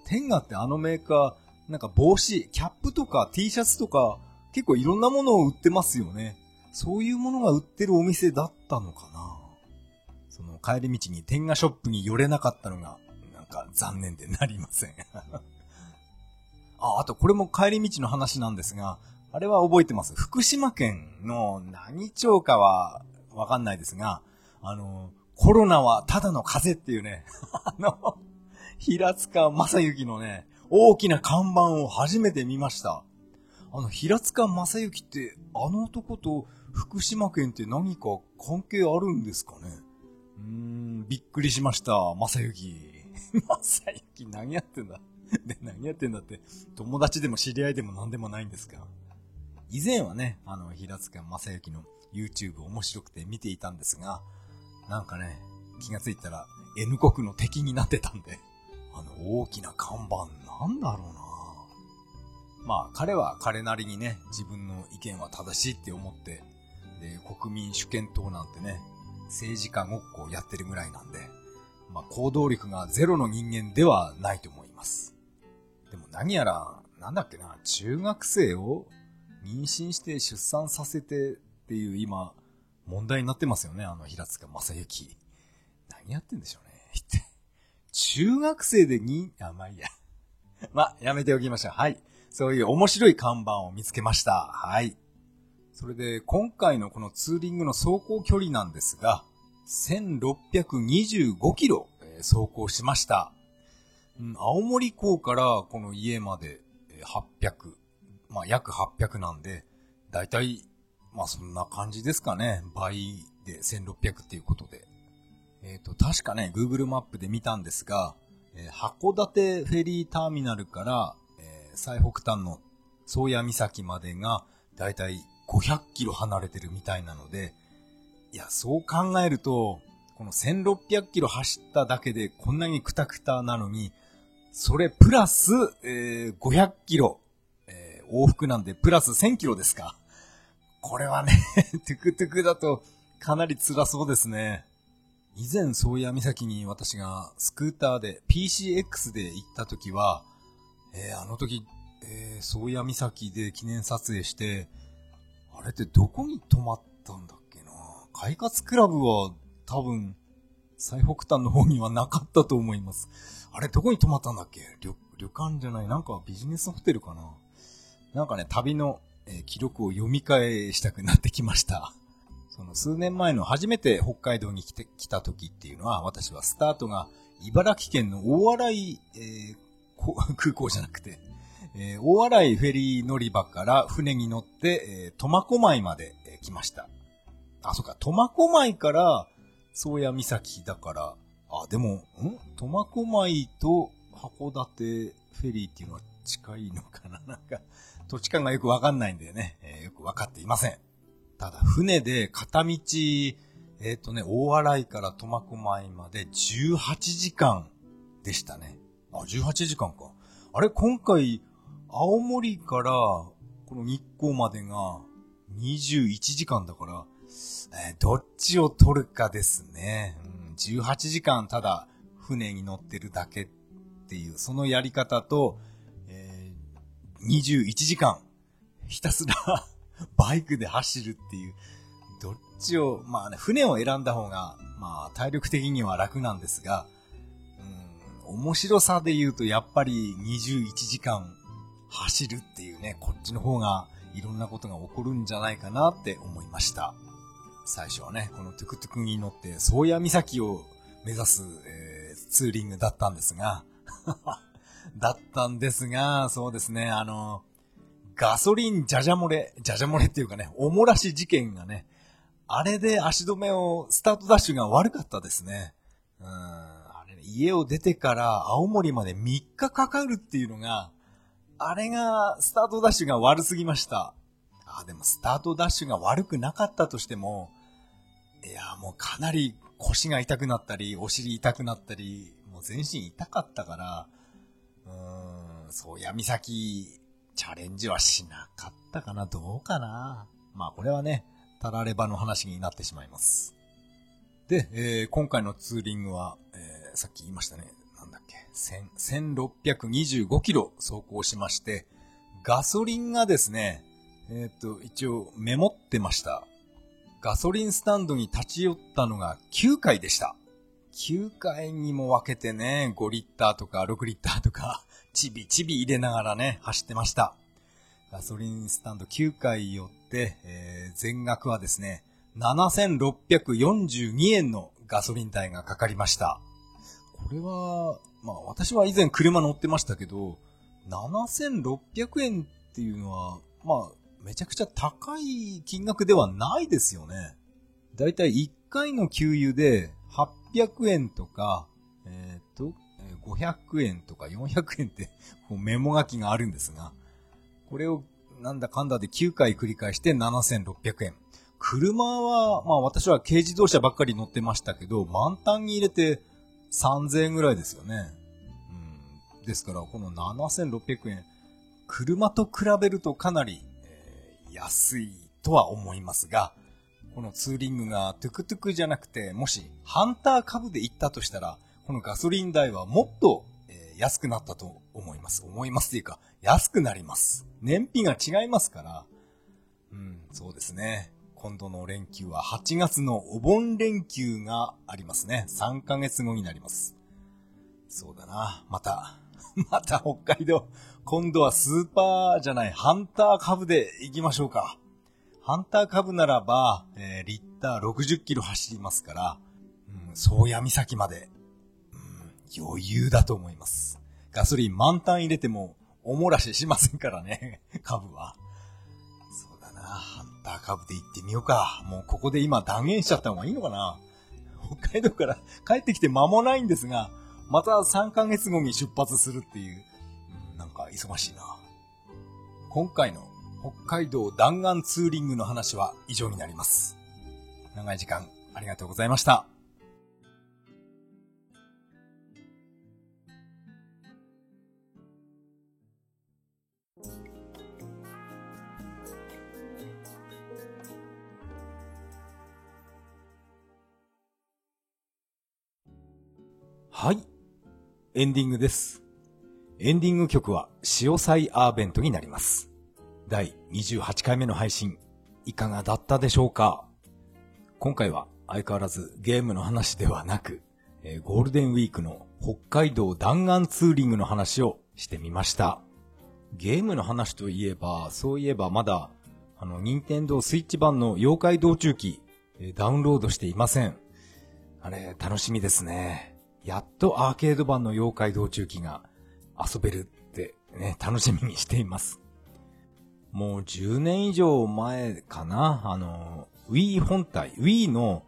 Speaker 1: 天下ってあのメーカー、なんか帽子、キャップとか T シャツとか、結構いろんなものを売ってますよね。そういうものが売ってるお店だったのかな？その帰り道に天下ショップに寄れなかったのが、なんか残念でなりません。(laughs) あ、あとこれも帰り道の話なんですが、あれは覚えてます？福島県の何町かはわかんないですが、あの、コロナはただの風邪っていうね、(laughs) あの、平塚正幸のね、大きな看板を初めて見ました。あの、平塚正幸って、あの男と福島県って何か関係あるんですかね？うーん、びっくりしました、正幸。(laughs) 正幸何やってんだ？(laughs) で、何やってんだって、友達でも知り合いでも何でもないんですか以前はね、あの、平塚正幸の YouTube 面白くて見ていたんですが、なんかね、気がついたら N 国の敵になってたんで、あの大きな看板なんだろうなまあ彼は彼なりにね、自分の意見は正しいって思って、で、国民主権党なんてね、政治家ごっこをやってるぐらいなんで、まあ行動力がゼロの人間ではないと思います。でも何やら、なんだっけな、中学生を妊娠して出産させてっていう今、問題になってますよね、あの平塚正幸。何やってんでしょうね。って。中学生でに、あ、まあいいや。(laughs) まあ、やめておきましょう。はい。そういう面白い看板を見つけました。はい。それで、今回のこのツーリングの走行距離なんですが、1625キロ、走行しました。うん、青森港からこの家まで800、まあ約800なんで、だいたいまあそんな感じですかね。倍で1600っていうことで。えっ、ー、と、確かね、Google マップで見たんですが、えー、函館フェリーターミナルから、えー、最北端の宗谷岬までが、だいたい500キロ離れてるみたいなので、いや、そう考えると、この1600キロ走っただけでこんなにクタクタなのに、それプラス、えー、500キロ、えー、往復なんでプラス1000キロですか。これはね (laughs) トゥクトゥクだとかなり辛そうですね。以前、宗谷岬に私がスクーターで PCX で行った時は、えー、あの時、えー、宗谷岬で記念撮影して、あれってどこに泊まったんだっけな快活クラブは多分、最北端の方にはなかったと思います。あれ、どこに泊まったんだっけ？旅、旅館じゃないなんかビジネスホテルかな？なんかね、旅の、え、記録を読み返したくなってきました。(laughs) その数年前の初めて北海道に来て、来た時っていうのは、私はスタートが茨城県の大洗、えー、(laughs) 空港じゃなくて、えー、大洗フェリー乗り場から船に乗って、え、苫小牧まで、え、来ました。あ、そっか、苫小牧から宗谷岬だから、あ、でも、ん？苫小牧と函館フェリーっていうのは近いのかな？(laughs) なんか、土地感がよくわかんないんでね、えー、よくわかっていません。ただ、船で片道、えっ、ー、とね、大洗から苫小牧まで18時間でしたね。あ、18時間か。あれ、今回、青森から、この日光までが21時間だから、えー、どっちを取るかですね。うん、18時間ただ船に乗ってるだけっていう、そのやり方と、えー、21時間ひたすら (laughs) バイクで走るっていう、どっちを、まあね、船を選んだ方が、まあ体力的には楽なんですが、うん、面白さで言うとやっぱり21時間走るっていうね、こっちの方がいろんなことが起こるんじゃないかなって思いました。最初はね、このトゥクトゥクに乗って宗谷岬を目指す、えー、ツーリングだったんですが、(laughs) だったんですが、そうですね、あの、ガソリンじゃじゃ漏れ、じゃじゃ漏れっていうかね、おもらし事件がね、あれで足止めを、スタートダッシュが悪かったですね。うん、あれ、家を出てから青森まで3日かかるっていうのが、あれが、スタートダッシュが悪すぎました。あ、でもスタートダッシュが悪くなかったとしても、いや、もうかなり腰が痛くなったり、お尻痛くなったり、もう全身痛かったから、うーん、そう闇先、チャレンジはしなかったかな、どうかな。まあこれはね、たらればの話になってしまいます。で、えー、今回のツーリングは、えー、さっき言いましたね、なんだっけ、1625キロ走行しまして、ガソリンがですね、えっ、と、一応メモってました。ガソリンスタンドに立ち寄ったのが9回でした。9回にも分けてね、5リッターとか6リッターとか、ちびちび入れながらね、走ってました。ガソリンスタンド9回寄って、えー、全額はですね、7642円のガソリン代がかかりました。これは、まあ私は以前車乗ってましたけど、7600円っていうのは、まあめちゃくちゃ高い金額ではないですよね。だいたい1回の給油で800円とか、えっ、と、500円とか400円ってこうメモ書きがあるんですが、これをなんだかんだで9回繰り返して7600円。車は、まあ私は軽自動車ばっかり乗ってましたけど、満タンに入れて3000円ぐらいですよね。うん。ですから、この7600円、車と比べるとかなり安いとは思いますが、このツーリングがトゥクトゥクじゃなくて、もしハンター株で行ったとしたら、このガソリン代はもっと、え、安くなったと思います。思いますというか、安くなります。燃費が違いますから、うん、そうですね。今度の連休は8月のお盆連休がありますね。3ヶ月後になります。そうだな。また、(laughs) また北海道、今度はスーパーじゃない、ハンター株で行きましょうか。ハンター株ならば、えー、リッター60キロ走りますから、うん、宗谷岬まで、うん、余裕だと思います。ガソリン満タン入れても、おもらししませんからね、(laughs) 株は。そうだな、ハンター株で行ってみようか。もうここで今断言しちゃった方がいいのかな。北海道から帰ってきて間もないんですが、また3ヶ月後に出発するっていう、か忙しいな。今回の北海道弾丸ツーリングの話は以上になります。長い時間ありがとうございました。はい。エンディングです。エンディング曲は、潮祭アーベントになります。第28回目の配信、いかがだったでしょうか？今回は相変わらずゲームの話ではなく、えー、ゴールデンウィークの北海道弾丸ツーリングの話をしてみました。ゲームの話といえば、そういえばまだ、あの、任天堂スイッチ版の妖怪道中記、えー、ダウンロードしていません。あれ、楽しみですね。やっとアーケード版の妖怪道中記が遊べるってね、楽しみにしています。もう10年以上前かな、あの、Wii 本体、Wii の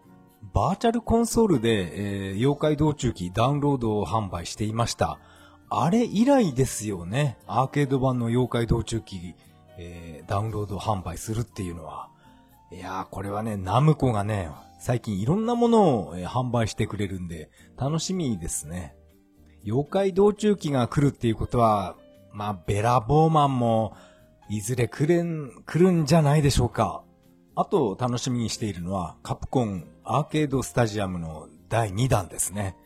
Speaker 1: バーチャルコンソールで、えー、妖怪道中記ダウンロードを販売していました。あれ以来ですよね。アーケード版の妖怪道中記、えー、ダウンロード販売するっていうのは。いやー、これはね、ナムコがね、最近いろんなものを、え、販売してくれるんで、楽しみですね。妖怪道中記が来るっていうことは、まあ、ベラボーマンも、いずれ来るん、来るんじゃないでしょうか。あと楽しみにしているのはカプコンアーケードスタジアムの第2弾ですね。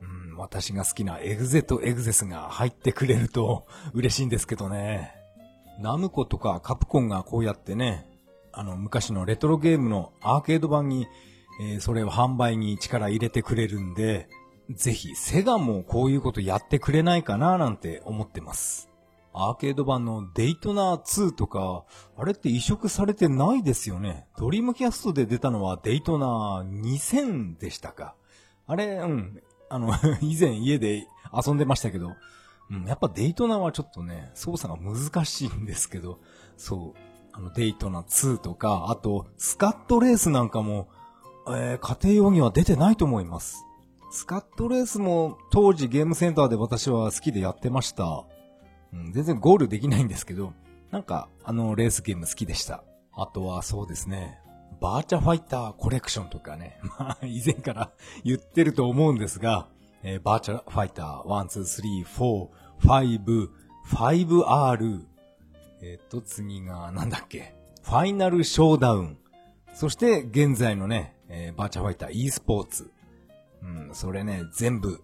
Speaker 1: うん、私が好きなエグゼとエグゼスが入ってくれると嬉しいんですけどね。ナムコとかカプコンがこうやってね、あの昔のレトロゲームのアーケード版に、えー、それを販売に力入れてくれるんで、ぜひセガもこういうことやってくれないかななんて思ってます。アーケード版のデイトナー2とか、あれって移植されてないですよね。ドリームキャストで出たのはデイトナー2000でしたか。あれ、うん。あの (laughs) 以前家で遊んでましたけど、うん、やっぱデイトナーはちょっとね、操作が難しいんですけど、そう、あの、デイトナー2とか、あと、スカットレースなんかも、えー、家庭用には出てないと思います。スカットレースも当時ゲームセンターで私は好きでやってました。うん、全然ゴールできないんですけど、なんか、あの、レースゲーム好きでした。あとはそうですね、バーチャファイターコレクションとかね、(laughs) まあ、以前から言ってると思うんですが、えー、バーチャファイター1、2、3、4、5、5R、えっ、と、次が、なんだっけ、ファイナルショーダウン。そして、現在のね、えー、バーチャファイター e スポーツ。うん、それね、全部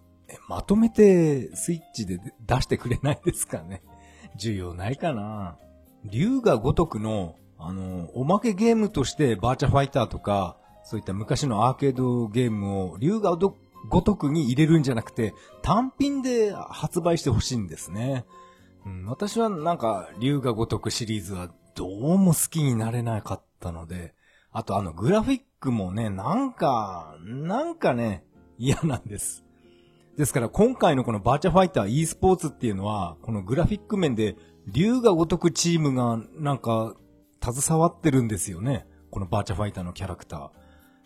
Speaker 1: まとめてスイッチで出してくれないですかね。(laughs) 需要ないかな。竜が如くの、あの、おまけゲームとしてバーチャファイターとか、そういった昔のアーケードゲームを竜が如くに入れるんじゃなくて、単品で発売してほしいんですね。うん、私はなんか、竜が如くシリーズはどうも好きになれなかったので、あとあのグラフィックもね、なんか、なんかね、嫌なんです。ですから今回のこのバーチャファイター e スポーツっていうのは、このグラフィック面で、竜が如くチームがなんか、携わってるんですよね。このバーチャファイターのキャラクター。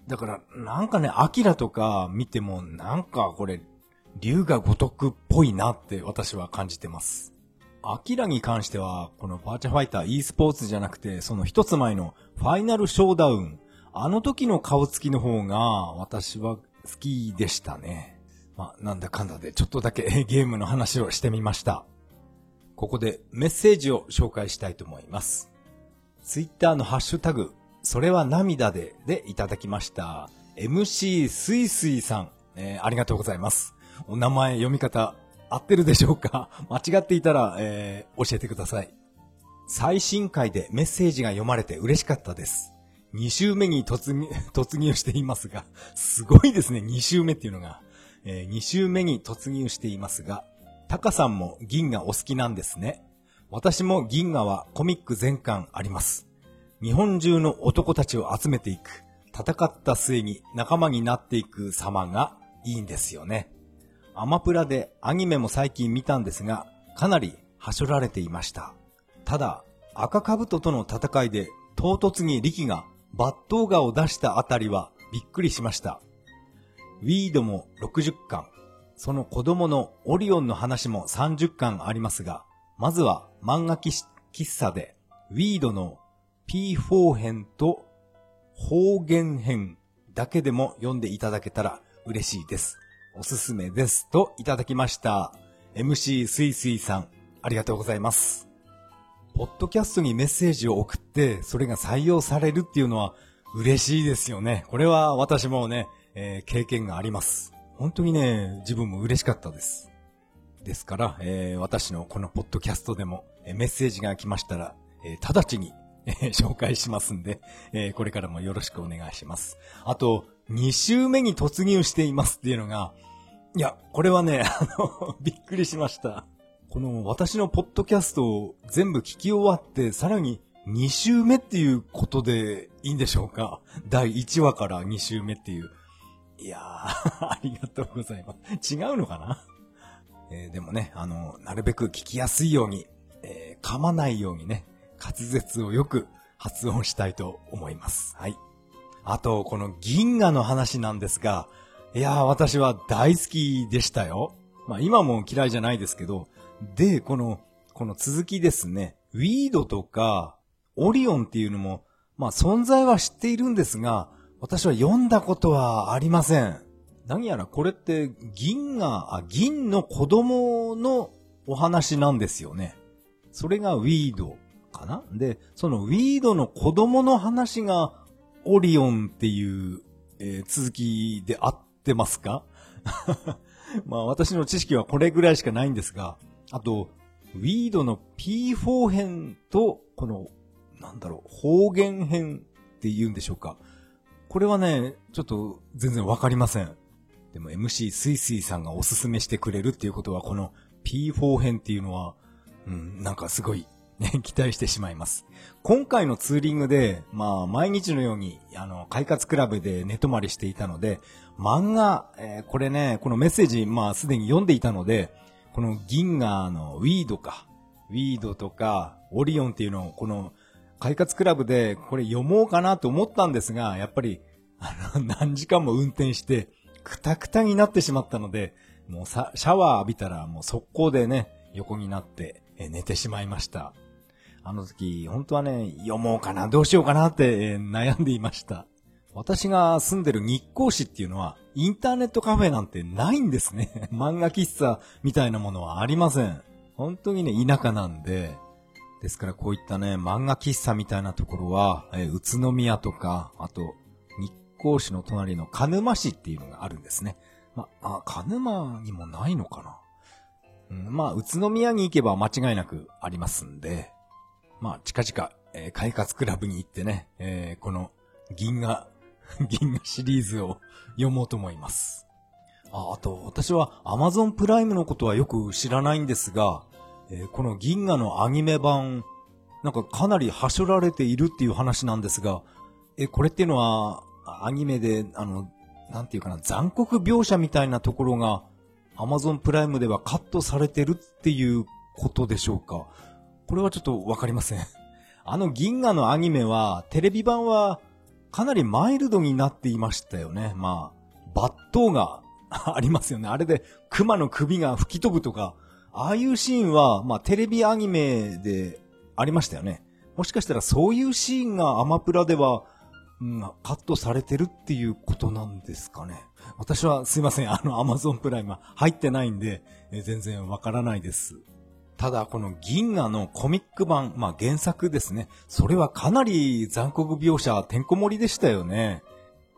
Speaker 1: だから、なんかね、アキラとか見ても、なんかこれ、竜が如くっぽいなって私は感じてます。アキラに関しては、このバーチャファイター e スポーツじゃなくて、その一つ前のファイナルショーダウン。あの時の顔つきの方が私は好きでしたね。まあ、なんだかんだでちょっとだけ (laughs) ゲームの話をしてみました。ここでメッセージを紹介したいと思います。ツイッターのハッシュタグ、それは涙ででいただきました。MC すいすいさん、えー、ありがとうございます。お名前読み方合ってるでしょうか？(laughs) 間違っていたら、えー、教えてください。最新回でメッセージが読まれて嬉しかったです。2週目に突入、(laughs) 突入していますが、すごいですね、2週目っていうのが。えー、2週目に突入していますが、タカさんも銀河お好きなんですね。私も銀河はコミック全巻あります。日本中の男たちを集めていく、戦った末に仲間になっていく様がいいんですよね。アマプラでアニメも最近見たんですが、かなりはしょられていました。ただ、赤兜との戦いで唐突に力が抜刀画を出したあたりはびっくりしました。ウィードも60巻、その子供のオリオンの話も30巻ありますが、まずは漫画喫茶で、ウィードの P4 編と方言編だけでも読んでいただけたら嬉しいです。おすすめです。といただきました。MC スイスイさん、ありがとうございます。ポッドキャストにメッセージを送って、それが採用されるっていうのは嬉しいですよね。これは私もね、えー、経験があります。本当にね、自分も嬉しかったです。ですから、えー、私のこのポッドキャストでも、えー、メッセージが来ましたら、えー、直ちに、えー、紹介しますんで、えー、これからもよろしくお願いします。あと、2週目に突入していますっていうのが、いや、これはね、あの、びっくりしました。この私のポッドキャストを全部聞き終わって、さらに2週目っていうことでいいんでしょうか？(laughs) 第1話から2週目っていう。いやー、(laughs) ありがとうございます。違うのかな？えー、でもね、あの、なるべく聞きやすいように、えー、噛まないようにね、滑舌をよく発音したいと思います。はい。あと、この銀河の話なんですが、いやー、私は大好きでしたよ。まあ今も嫌いじゃないですけど、で、この、この続きですね、ウィードとか、オリオンっていうのも、まあ存在は知っているんですが、私は読んだことはありません。何やらこれって銀が、あ、銀の子供のお話なんですよね。それがウィードかな？で、そのウィードの子供の話がオリオンっていう、えー、続きで合ってますか？(laughs) まあ私の知識はこれぐらいしかないんですが、あと、ウィードの P4 編と、この、なんだろう、方言編って言うんでしょうか。これはね、ちょっと全然わかりません。でも MC スイスイさんがおすすめしてくれるっていうことは、この P4 編っていうのは、うん、なんかすごい、ね、(laughs) 期待してしまいます。今回のツーリングで、まあ、毎日のように、あの、快活クラブで寝泊まりしていたので、漫画、えー、これね、このメッセージ、まあ、すでに読んでいたので、この銀河のウィードか、ウィードとか、オリオンっていうのを、この、快活クラブでこれ読もうかなと思ったんですが、やっぱり、あの、(laughs) 何時間も運転して、くたくたになってしまったので、もうさ、シャワー浴びたらもう速攻でね、横になって、え寝てしまいました。あの時、本当はね、読もうかな、どうしようかなって、え悩んでいました。私が住んでる日光市っていうのは、インターネットカフェなんてないんですね。(laughs) 漫画喫茶みたいなものはありません。本当にね、田舎なんで、ですからこういったね、漫画喫茶みたいなところは、え宇都宮とか、あと、日光市の隣の鹿沼市っていうのがあるんですね。ま、あ、鹿沼にもないのかな。うん、まあ、宇都宮に行けば間違いなくありますんで、まあ、近々、えー、快活クラブに行ってね、えー、この銀河 (laughs) 銀河シリーズを読もうと思います。あ、あと、私は Amazon プライムのことはよく知らないんですが、えー、この銀河のアニメ版、なんかかなりはしょられているっていう話なんですが、え、これっていうのは、アニメで、あの、なんていうかな、残酷描写みたいなところが、Amazon プライムではカットされてるっていうことでしょうか。これはちょっとわかりません。あの銀河のアニメは、テレビ版はかなりマイルドになっていましたよね。まあ、抜刀が (laughs) ありますよね。あれで熊の首が吹き飛ぶとか、ああいうシーンは、まあテレビアニメでありましたよね。もしかしたらそういうシーンがアマプラでは、うん、カットされてるっていうことなんですかね。私はすいません、あのアマゾンプライム入ってないんで、え全然わからないです。ただ、この銀河のコミック版、まあ原作ですね。それはかなり残酷描写、てんこ盛りでしたよね。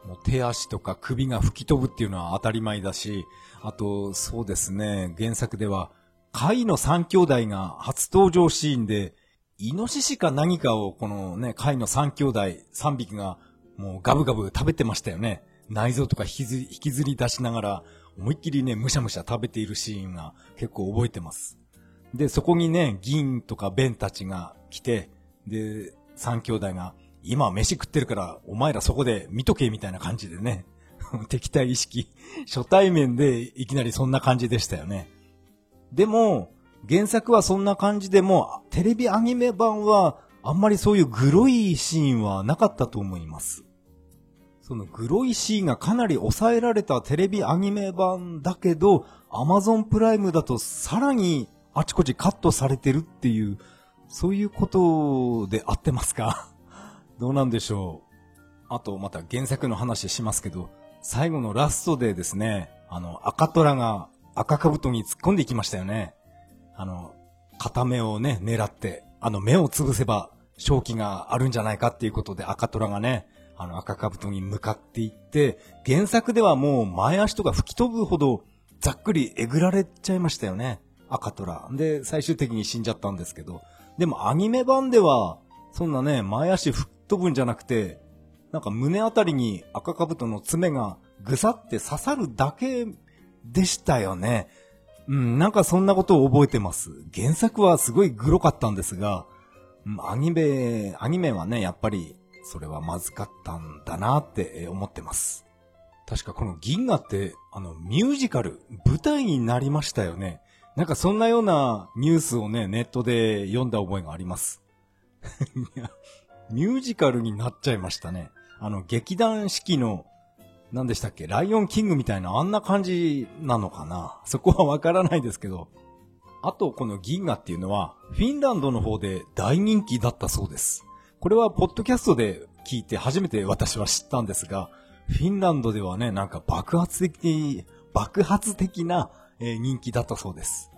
Speaker 1: もう手足とか首が吹き飛ぶっていうのは当たり前だし、あと、そうですね、原作では、貝の三兄弟が初登場シーンで、イノシシか何かをこのね、貝の三兄弟、三匹がもうガブガブ食べてましたよね。内臓とか引きず引きずり出しながら、思いっきりね、むしゃむしゃ食べているシーンが結構覚えてます。で、そこにね、銀とかベンたちが来て、で、三兄弟が、今飯食ってるから、お前らそこで見とけみたいな感じでね。(laughs) 敵対意識。初対面でいきなりそんな感じでしたよね。でも、原作はそんな感じでも、テレビアニメ版は、あんまりそういうグロいシーンはなかったと思います。そのグロいシーンがかなり抑えられたテレビアニメ版だけど、アマゾンプライムだとさらにあちこちカットされてるっていう、そういうことで合ってますか？(laughs) どうなんでしょう？あと、また原作の話しますけど、最後のラストでですね、あの、赤虎が赤兜に突っ込んでいきましたよね。あの、片目をね、狙って、あの目を潰せば、正気があるんじゃないかっていうことで赤虎がね、あの赤兜に向かっていって、原作ではもう前足とか吹き飛ぶほどざっくりえぐられちゃいましたよね。赤虎。で、最終的に死んじゃったんですけど。でもアニメ版では、そんなね、前足吹っ飛ぶんじゃなくて、なんか胸あたりに赤兜の爪がぐさって刺さるだけでしたよね。うん、なんかそんなことを覚えてます。原作はすごいグロかったんですが、アニメ、アニメはね、やっぱり、それはまずかったんだなって思ってます。確かこの銀河って、あの、ミュージカル、舞台になりましたよね。なんかそんなようなニュースをね、ネットで読んだ覚えがあります。(laughs) ミュージカルになっちゃいましたね。あの、劇団四季の、何でしたっけライオンキングみたいなあんな感じなのかなそこはわからないですけど。あと、この銀河っていうのは、フィンランドの方で大人気だったそうです。これは、ポッドキャストで聞いて初めて私は知ったんですが、フィンランドではね、なんか爆発的に、爆発的な、えー、人気だったそうです。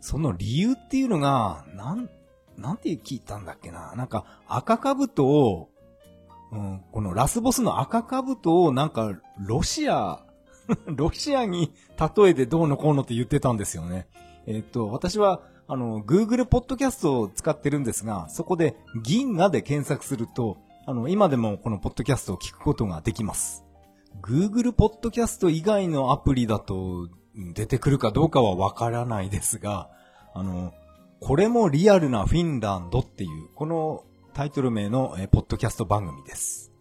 Speaker 1: その理由っていうのが、なん、なんて聞いたんだっけな。なんか赤兜を、うん、このラスボスの赤兜をなんかロシア、(laughs) ロシアに例えてどうのこうのって言ってたんですよね。えっ、と、私は、あの、Google ポッドキャストを使ってるんですが、そこで銀河で検索すると、あの、今でもこのポッドキャストを聞くことができます。Google ポッドキャスト以外のアプリだと出てくるかどうかはわからないですが、あの、これもリアルなフィンランドっていう、このタイトル名のえポッドキャスト番組です。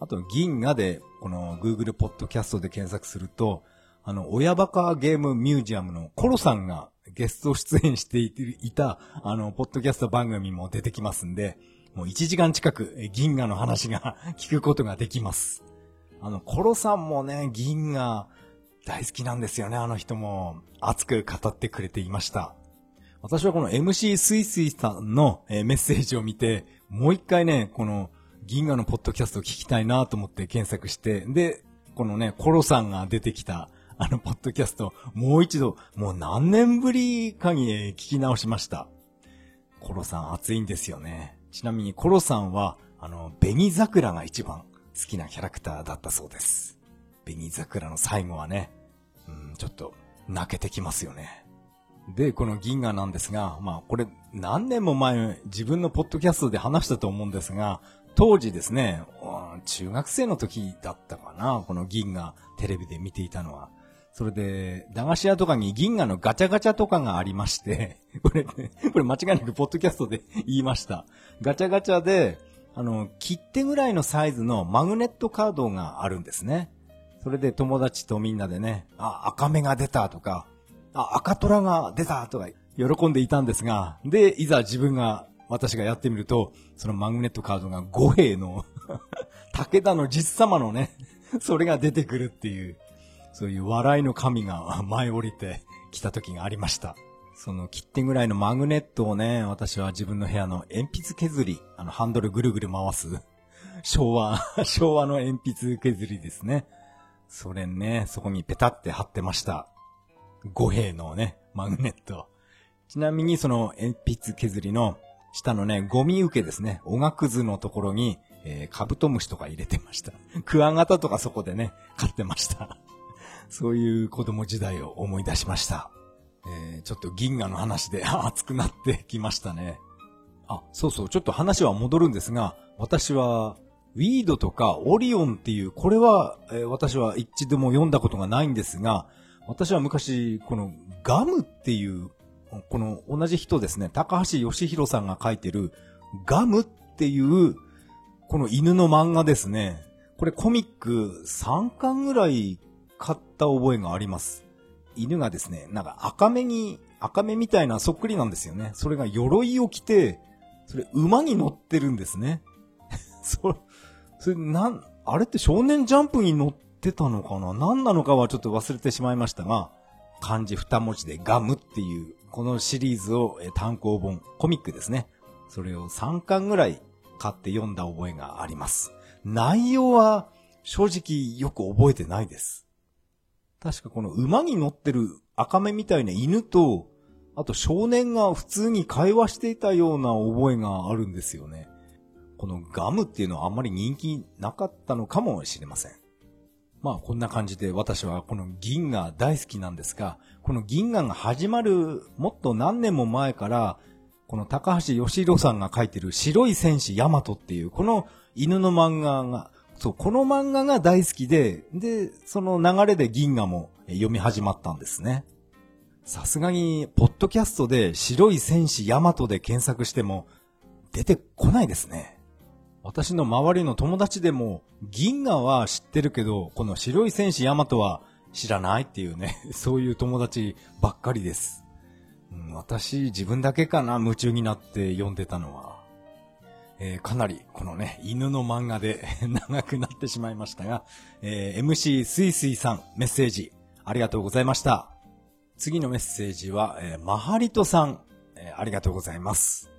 Speaker 1: あと、銀河で、この Google ポッドキャストで検索すると、あの、親バカゲームミュージアムのコロさんがゲスト出演していた、あの、ポッドキャスト番組も出てきますんで、もう1時間近く銀河の話が (laughs) 聞くことができます。あの、コロさんもね、銀河大好きなんですよね、あの人も。熱く語ってくれていました。私はこの MC スイスイさんのメッセージを見て、もう一回ね、この銀河のポッドキャストを聞きたいなと思って検索して、で、このね、コロさんが出てきたあの、ポッドキャスト、もう一度、もう何年ぶりかに聞き直しました。コロさん熱いんですよね。ちなみにコロさんは、あの、紅桜が一番好きなキャラクターだったそうです。紅桜の最後はね、うん、ちょっと泣けてきますよね。で、この銀河なんですが、まあこれ何年も前自分のポッドキャストで話したと思うんですが、当時ですね、中学生の時だったかな、この銀河テレビで見ていたのは。それで、駄菓子屋とかに銀河のガチャガチャとかがありまして、(laughs) これ、これ間違いなくポッドキャストで言いました。ガチャガチャで、あの、切手ぐらいのサイズのマグネットカードがあるんですね。それで友達とみんなでね、あ、赤目が出たとか、あ、赤虎が出たとか喜んでいたんですが、で、いざ自分が、私がやってみると、そのマグネットカードが五兵の (laughs) 武田の実様のね、それが出てくるっていう、そういう笑いの神が前降りてきた時がありました。その切手ぐらいのマグネットをね、私は自分の部屋の鉛筆削り、あのハンドルぐるぐる回す、昭和、(laughs) 昭和の鉛筆削りですね。それね、そこにペタって貼ってました。五兵のね、マグネット。ちなみにその鉛筆削りの下のね、ゴミ受けですね、おがくずのところに、えー、カブトムシとか入れてました。(laughs) クワガタとかそこでね、飼ってました。(laughs) そういう子供時代を思い出しました。えー、ちょっと銀河の話で (laughs) 熱くなってきましたね。あ、そうそう、ちょっと話は戻るんですが、私は、ウィードとかオリオンっていう、これは、えー、私は一度も読んだことがないんですが、私は昔、このガムっていう、この同じ人ですね、高橋義弘さんが書いてるガムっていう、この犬の漫画ですね。これコミック3巻ぐらい買った覚えがあります。犬がですね、なんか赤目に、赤目みたいなそっくりなんですよね。それが鎧を着て、それ馬に乗ってるんですね。(laughs) そ、それなん、あれって少年ジャンプに乗ってたのかな？何なのかはちょっと忘れてしまいましたが、漢字二文字でガムっていう、このシリーズを単行本、コミックですね。それを3巻ぐらい買って読んだ覚えがあります。内容は正直よく覚えてないです。確かこの馬に乗ってる赤目みたいな犬と、あと少年が普通に会話していたような覚えがあるんですよね。このガムっていうのはあんまり人気なかったのかもしれません。まあこんな感じで私はこの銀河大好きなんですが、この銀河が始まるもっと何年も前から、この高橋義弘さんが書いてる白い戦士ヤマトっていうこの犬の漫画が、そう、この漫画が大好きで、で、その流れで銀河も読み始まったんですね。さすがに、ポッドキャストで白い戦士ヤマトで検索しても出てこないですね。私の周りの友達でも、銀河は知ってるけど、この白い戦士ヤマトは知らないっていうね、(laughs) そういう友達ばっかりです。うん、私、自分だけかな、夢中になって読んでたのは。えー、かなり、このね、犬の漫画で (laughs) 長くなってしまいましたが、えー、MC スイスイさん、メッセージ、ありがとうございました。次のメッセージは、えー、マハリトさん、えー、ありがとうございます。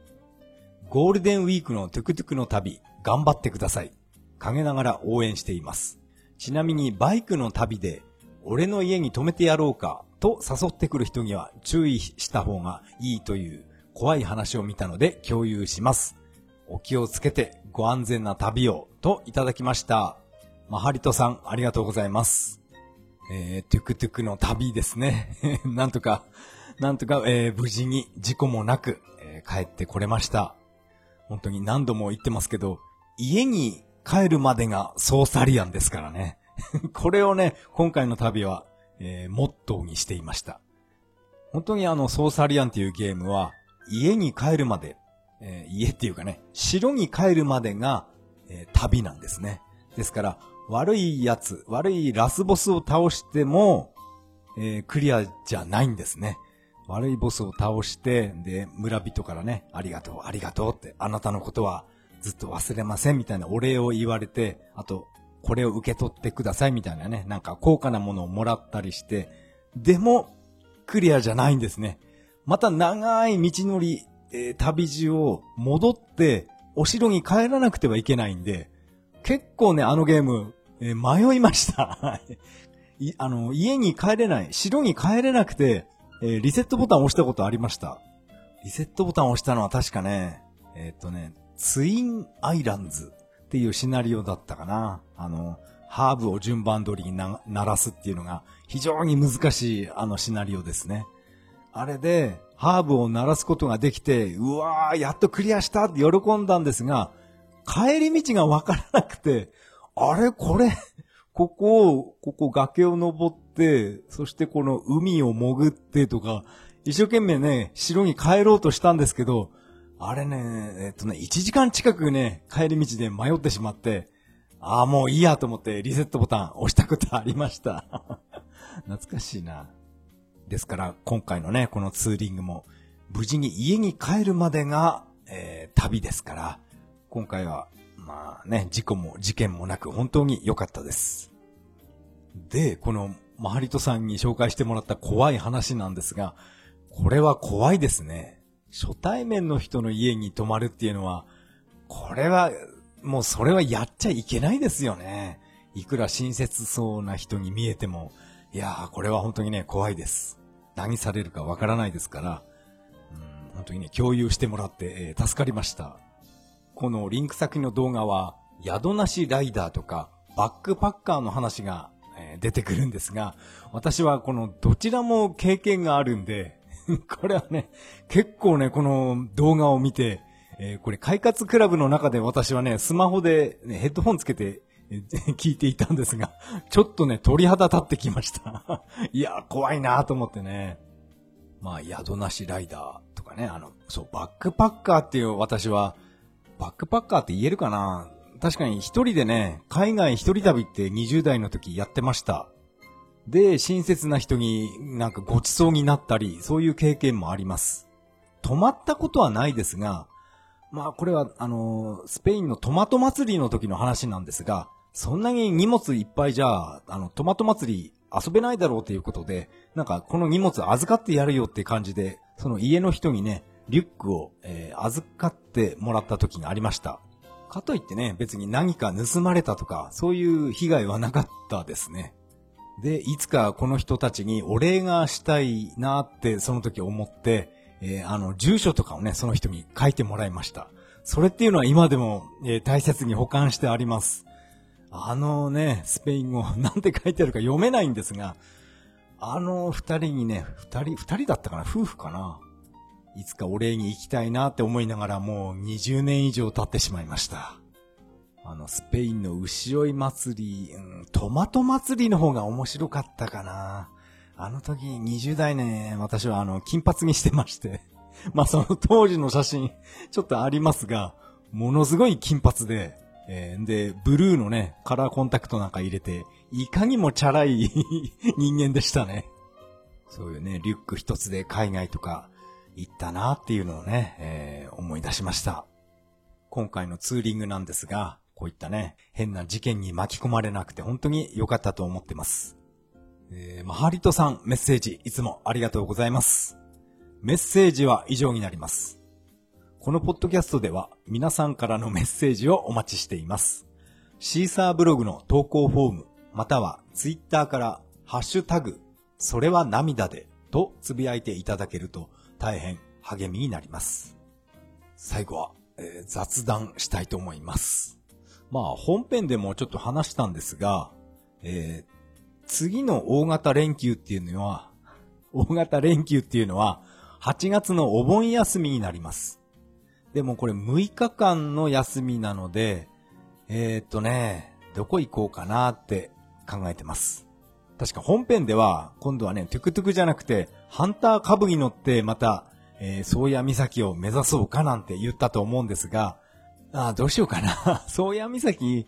Speaker 1: ゴールデンウィークのトゥクトゥクの旅、頑張ってください。陰ながら応援しています。ちなみにバイクの旅で、俺の家に泊めてやろうか、と誘ってくる人には注意した方がいいという怖い話を見たので共有します。お気をつけてご安全な旅を、といただきました。マハリトさん、ありがとうございます。えー、トゥクトゥクの旅ですね。(laughs) なんとか、なんとか、えー、無事に事故もなく、えー、帰ってこれました。本当に何度も言ってますけど、家に帰るまでがソーサリアンですからね。(laughs) これをね、今回の旅は、えー、モットーにしていました。本当にあの、ソーサリアンっていうゲームは、家に帰るまで、えー、家っていうかね、城に帰るまでが、えー、旅なんですね。ですから、悪いやつ、悪いラスボスを倒しても、えー、クリアじゃないんですね。悪いボスを倒して、で、村人からね、ありがとう、ありがとうって、あなたのことはずっと忘れませんみたいなお礼を言われて、あと、これを受け取ってくださいみたいなね、なんか高価なものをもらったりして、でも、クリアじゃないんですね。また長い道のり、えー、旅路を戻って、お城に帰らなくてはいけないんで、結構ね、あのゲーム、えー、迷いました。(laughs) いあの、家に帰れない、城に帰れなくて、えー、リセットボタン押したことありました。リセットボタン押したのは確かね、えー、っとね、ツインアイランズっていうシナリオだったかな。あの、ハーブを順番通りに鳴らすっていうのが非常に難しいあのシナリオですね。あれで、ハーブを鳴らすことができて、うわー、やっとクリアしたって喜んだんですが、帰り道がわからなくて、あれこれ、ここを、ここ崖を登って、そしてこの海を潜ってとか、一生懸命ね、城に帰ろうとしたんですけど、あれね、えっとね、1時間近くね、帰り道で迷ってしまって、ああ、もういいやと思ってリセットボタン押したことありました。(laughs) 懐かしいな。ですから、今回のね、このツーリングも、無事に家に帰るまでが、えー、旅ですから、今回はまあね、事故も事件もなく本当に良かったです。で、このマハリトさんに紹介してもらった怖い話なんですが、これは怖いですね。初対面の人の家に泊まるっていうのは、これは、もうそれはやっちゃいけないですよね。いくら親切そうな人に見えても、いやー、これは本当にね、怖いです。何されるかわからないですから、うん、本当にね、共有してもらって、えー、助かりました。このリンク先の動画は、宿なしライダーとか、バックパッカーの話が、え出てくるんですが、私はこのどちらも経験があるんで、(laughs) これはね、結構ね、この動画を見て、えー、これ、快活クラブの中で私はね、スマホで、ね、ヘッドホンつけて、(laughs) 聞いていたんですが、ちょっとね、鳥肌立ってきました。(laughs) いや、怖いなと思ってね。まあ、宿なしライダーとかね、あの、そう、バックパッカーっていう私は、バックパッカーって言えるかな？確かに一人でね、海外一人旅って20代の時やってました。で、親切な人になんかごちそうになったり、そういう経験もあります。泊まったことはないですが、まあこれはあの、スペインのトマト祭りの時の話なんですが、そんなに荷物いっぱいじゃあ、あの、トマト祭り遊べないだろうということで、なんかこの荷物預かってやるよって感じで、その家の人にね、リュックを、えー、預かってもらった時がありました。かといってね、別に何か盗まれたとか、そういう被害はなかったですね。で、いつかこの人たちにお礼がしたいなってその時思って、えー、あの、住所とかをね、その人に書いてもらいました。それっていうのは今でも、えー、大切に保管してあります。あのね、スペイン語、なんて書いてあるか読めないんですが、あの二人にね、二人、二人だったかな夫婦かないつかお礼に行きたいなって思いながらもう20年以上経ってしまいました。あの、スペインの牛追い祭り、うん、トマト祭りの方が面白かったかな。あの時20代ね、私はあの、金髪にしてまして。(laughs) まあその当時の写真、ちょっとありますが、ものすごい金髪で、えー、で、ブルーのね、カラーコンタクトなんか入れて、いかにもチャラい (laughs) 人間でしたね。そういうね、リュック一つで海外とか行ったなっていうのをね、えー、思い出しました。今回のツーリングなんですが、こういったね、変な事件に巻き込まれなくて本当に良かったと思ってます。えー、マハリトさんメッセージいつもありがとうございます。メッセージは以上になります。このポッドキャストでは皆さんからのメッセージをお待ちしています。シーサーブログの投稿フォーム、またはツイッターからハッシュタグ、それは涙でとつぶやいていただけると大変励みになります。最後は、えー、雑談したいと思います。まあ本編でもちょっと話したんですが、えー、次の大型連休っていうのは、(laughs) 大型連休っていうのは8月のお盆休みになります。でもこれ6日間の休みなので、えー、っとね、どこ行こうかなって考えてます。確か本編では、今度はね、トゥクトゥクじゃなくて、ハンター株に乗ってまた、えー、宗谷岬を目指そうかなんて言ったと思うんですが、ああ、どうしようかな。(laughs) 宗谷岬、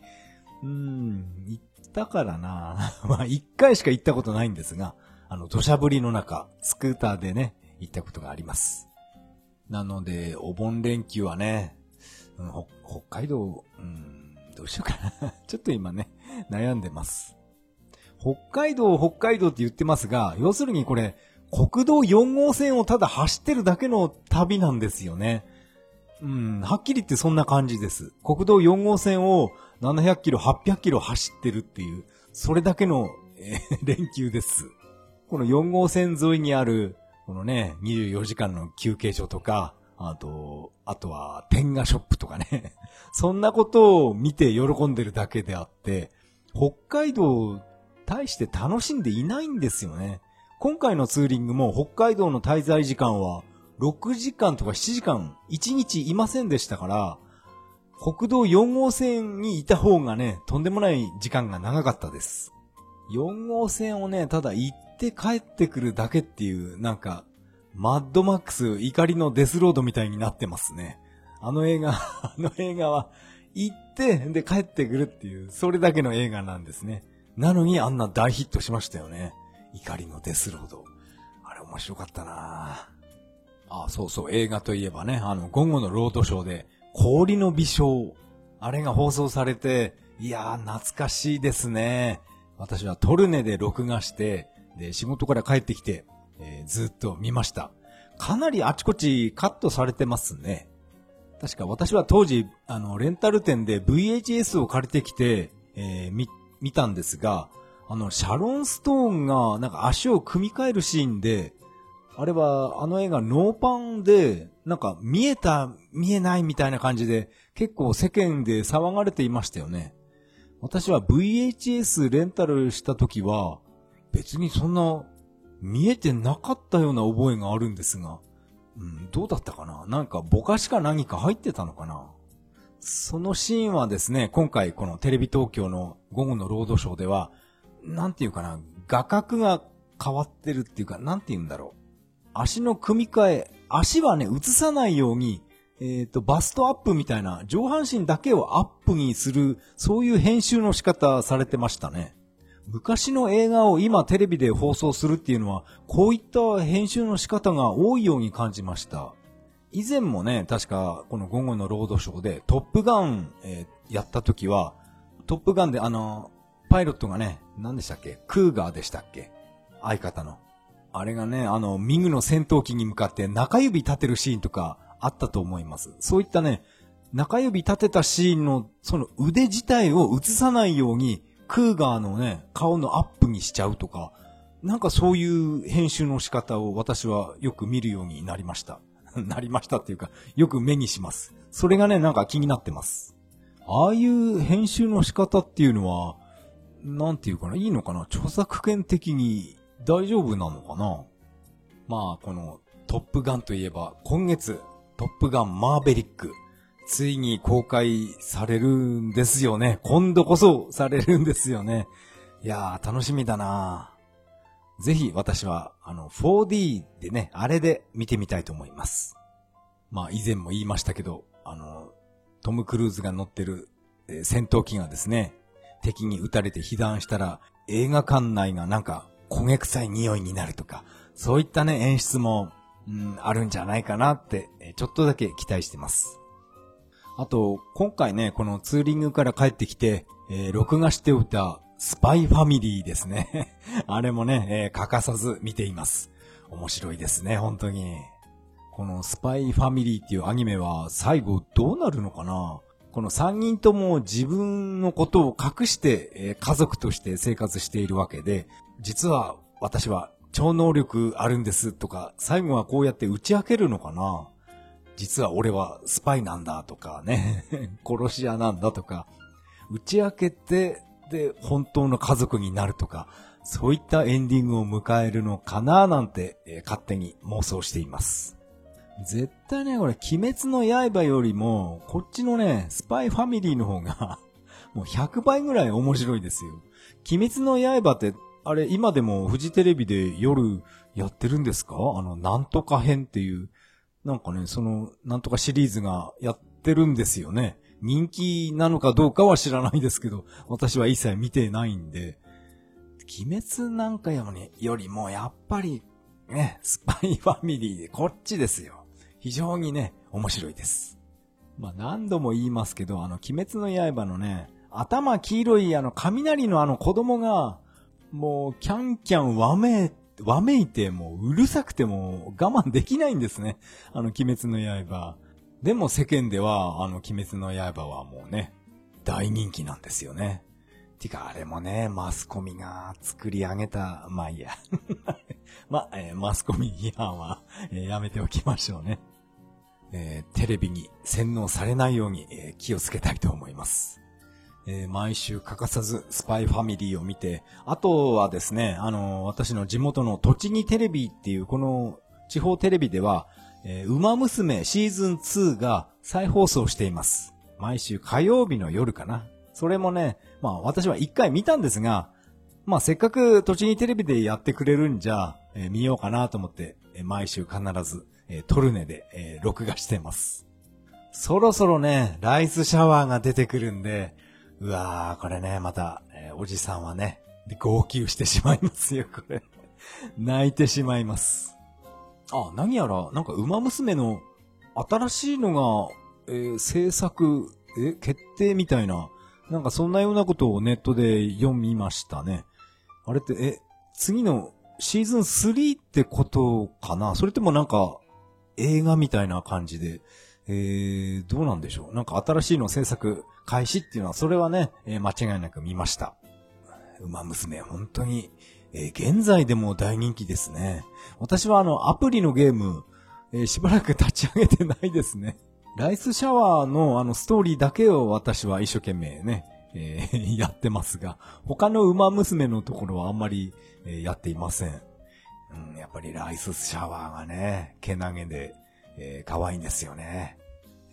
Speaker 1: うん、行ったからな。(laughs) まあ、一回しか行ったことないんですが、あの、土砂降りの中、スクーターでね、行ったことがあります。なので、お盆連休はね、うん、北海道、うん、どうしようかな。(laughs) ちょっと今ね、悩んでます。北海道、北海道って言ってますが、要するにこれ、国道4号線をただ走ってるだけの旅なんですよね。うん、はっきり言ってそんな感じです。国道4号線を700キロ、800キロ走ってるっていう、それだけの、えー、(laughs) 連休です。この4号線沿いにあるこのね、24時間の休憩所とか、あと、あとは、天下ショップとかね。(laughs) そんなことを見て喜んでるだけであって、北海道、大して楽しんでいないんですよね。今回のツーリングも北海道の滞在時間は、6時間とか7時間、1日いませんでしたから、国道4号線にいた方がね、とんでもない時間が長かったです。4号線をね、ただ行って帰ってくるだけっていう、なんか、マッドマックス怒りのデスロードみたいになってますね。あの映画、(laughs) あの映画は、行って、で帰ってくるっていう、それだけの映画なんですね。なのにあんな大ヒットしましたよね。怒りのデスロード。あれ面白かったなぁあ、そうそう、映画といえばね、あの、午後のロードショーで、氷の微笑。あれが放送されて、いやー、懐かしいですね。私はトルネで録画して、で、仕事から帰ってきて、えー、ずっと見ました。かなりあちこちカットされてますね。確か私は当時、あの、レンタル店で VHS を借りてきて、えー、見、見たんですが、あの、シャロン・ストーンが、なんか足を組み替えるシーンで、あれは、あの映画ノーパンで、なんか見えた、見えないみたいな感じで、結構世間で騒がれていましたよね。私は VHS レンタルした時は、別にそんな見えてなかったような覚えがあるんですが、うん、どうだったかな？なんかぼかしか何か入ってたのかな？そのシーンはですね、今回このテレビ東京の午後のロードショーでは、なんていうかな、画角が変わってるっていうか、なんて言うんだろう。足の組み替え、足はね、映さないように、えっ、ー、と、バストアップみたいな、上半身だけをアップにする、そういう編集の仕方されてましたね。昔の映画を今テレビで放送するっていうのは、こういった編集の仕方が多いように感じました。以前もね、確かこの午後のロードショーでトップガン、えー、やった時は、トップガンであの、パイロットがね、何でしたっけ？クーガーでしたっけ？相方の。あれがね、あの、ミグの戦闘機に向かって中指立てるシーンとかあったと思います。そういったね、中指立てたシーンのその腕自体を映さないようにクーガーのね、顔のアップにしちゃうとか、なんかそういう編集の仕方を私はよく見るようになりました。(laughs) なりましたっていうか、よく目にします。それがね、なんか気になってます。ああいう編集の仕方っていうのは、なんていうかな、いいのかな？著作権的に大丈夫なのかな？まあ、このトップガンといえば、今月、トップガンマーベリック、ついに公開されるんですよね。今度こそされるんですよね。いやー、楽しみだなぜひ私は、あの、4D でね、あれで見てみたいと思います。まあ、以前も言いましたけど、あの、トム・クルーズが乗ってる、えー、戦闘機がですね、敵に撃たれて被弾したら、映画館内がなんか焦げ臭い匂いになるとか、そういったね、演出も、うん、あるんじゃないかなって、ちょっとだけ期待してます。あと、今回ね、このツーリングから帰ってきて、えー、録画しておいたスパイファミリーですね。(laughs) あれもね、えー、欠かさず見ています。面白いですね、本当に。このスパイファミリーっていうアニメは最後どうなるのかなこの3人とも自分のことを隠して、え、家族として生活しているわけで、実は私は超能力あるんですとか、最後はこうやって打ち明けるのかな実は俺はスパイなんだとかね、(laughs) 殺し屋なんだとか、打ち明けて、で、本当の家族になるとか、そういったエンディングを迎えるのかななんて、えー、勝手に妄想しています。絶対ね、これ、鬼滅の刃よりも、こっちのね、スパイファミリーの方がもう100倍ぐらい面白いですよ。鬼滅の刃って、あれ、今でもフジテレビで夜やってるんですか？あの、なんとか編っていう、なんかね、その、なんとかシリーズがやってるんですよね。人気なのかどうかは知らないですけど、私は一切見てないんで、鬼滅なんかよりよりも、やっぱり、ね、スパイファミリーでこっちですよ。非常にね、面白いです。まあ、何度も言いますけど、あの、鬼滅の刃のね、頭黄色いあの、雷のあの子供が、もう、キャンキャンわめ、わめいて、もう、うるさくても我慢できないんですね。あの、鬼滅の刃。でも世間では、あの、鬼滅の刃はもうね、大人気なんですよね。てか、あれもね、マスコミが作り上げた、まあいいや。(laughs) まあ、えー、マスコミ批判は、えー、やめておきましょうね。えー、テレビに洗脳されないように、え、気をつけたいと思います。えー、毎週欠かさずスパイファミリーを見て、あとはですね、あの私の地元の栃木テレビっていうこの地方テレビでは、えー、馬娘シーズン2が再放送しています。毎週火曜日の夜かな。それもね、まあ私は一回見たんですが、まあせっかく栃木テレビでやってくれるんじゃ、えー、見ようかなと思って、えー、毎週必ず、えー、トルネで、えー、録画してます。そろそろね、ライスシャワーが出てくるんで、うわー、これね、また、えー、おじさんはね、号泣してしまいますよ、これ。(laughs) 泣いてしまいます。あ、何やら、なんか、馬娘の新しいのが、えー、制作、え、決定みたいな、なんかそんなようなことをネットで読みましたね。あれって、え、次のシーズン3ってことかな？それともなんか、映画みたいな感じで、えー、どうなんでしょうなんか新しいの制作開始っていうのは、それはね、えー、間違いなく見ました。馬娘、本当に、えー、現在でも大人気ですね。私はあの、アプリのゲーム、えー、しばらく立ち上げてないですね。ライスシャワーのあの、ストーリーだけを私は一生懸命ね、えー、(laughs) やってますが、他の馬娘のところはあんまり、えやっていません。うん、やっぱりライスシャワーがね、毛投げで、えー、可愛いんですよね。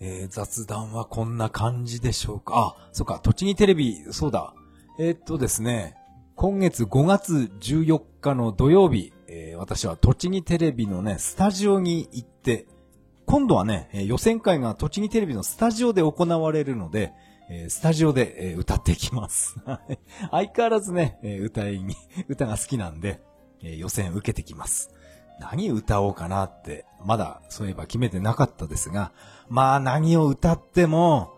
Speaker 1: えー、雑談はこんな感じでしょうか？あ、そっか、栃木テレビ、そうだ。えー、っとですね、今月5月14日の土曜日、えー、私は栃木テレビのね、スタジオに行って、今度はね、予選会が栃木テレビのスタジオで行われるので、えスタジオで、え歌っていきます。(laughs) 相変わらずね、え歌いに、歌が好きなんで、え予選受けてきます。何歌おうかなって、まだそういえば決めてなかったですが、まあ何を歌っても、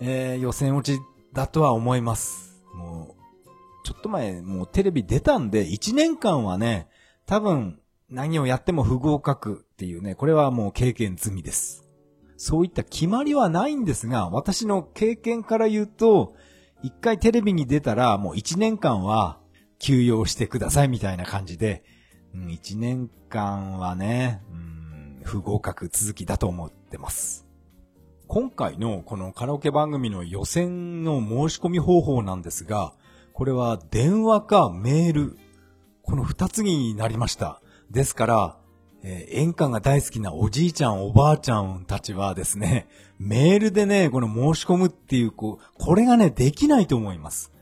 Speaker 1: えー、予選落ちだとは思います。もう、ちょっと前、もうテレビ出たんで、1年間はね、多分、何をやっても不合格っていうね、これはもう経験済みです。そういった決まりはないんですが、私の経験から言うと、一回テレビに出たらもう1年間は休養してくださいみたいな感じで、うん、1年間はね、うん、不合格続きだと思ってます。今回のこのカラオケ番組の予選の申し込み方法なんですが、これは電話かメール、この二つになりました。ですから、えー、演歌が大好きなおじいちゃんおばあちゃんたちはですね、メールでね、この申し込むっていう、こう、これがね、できないと思います。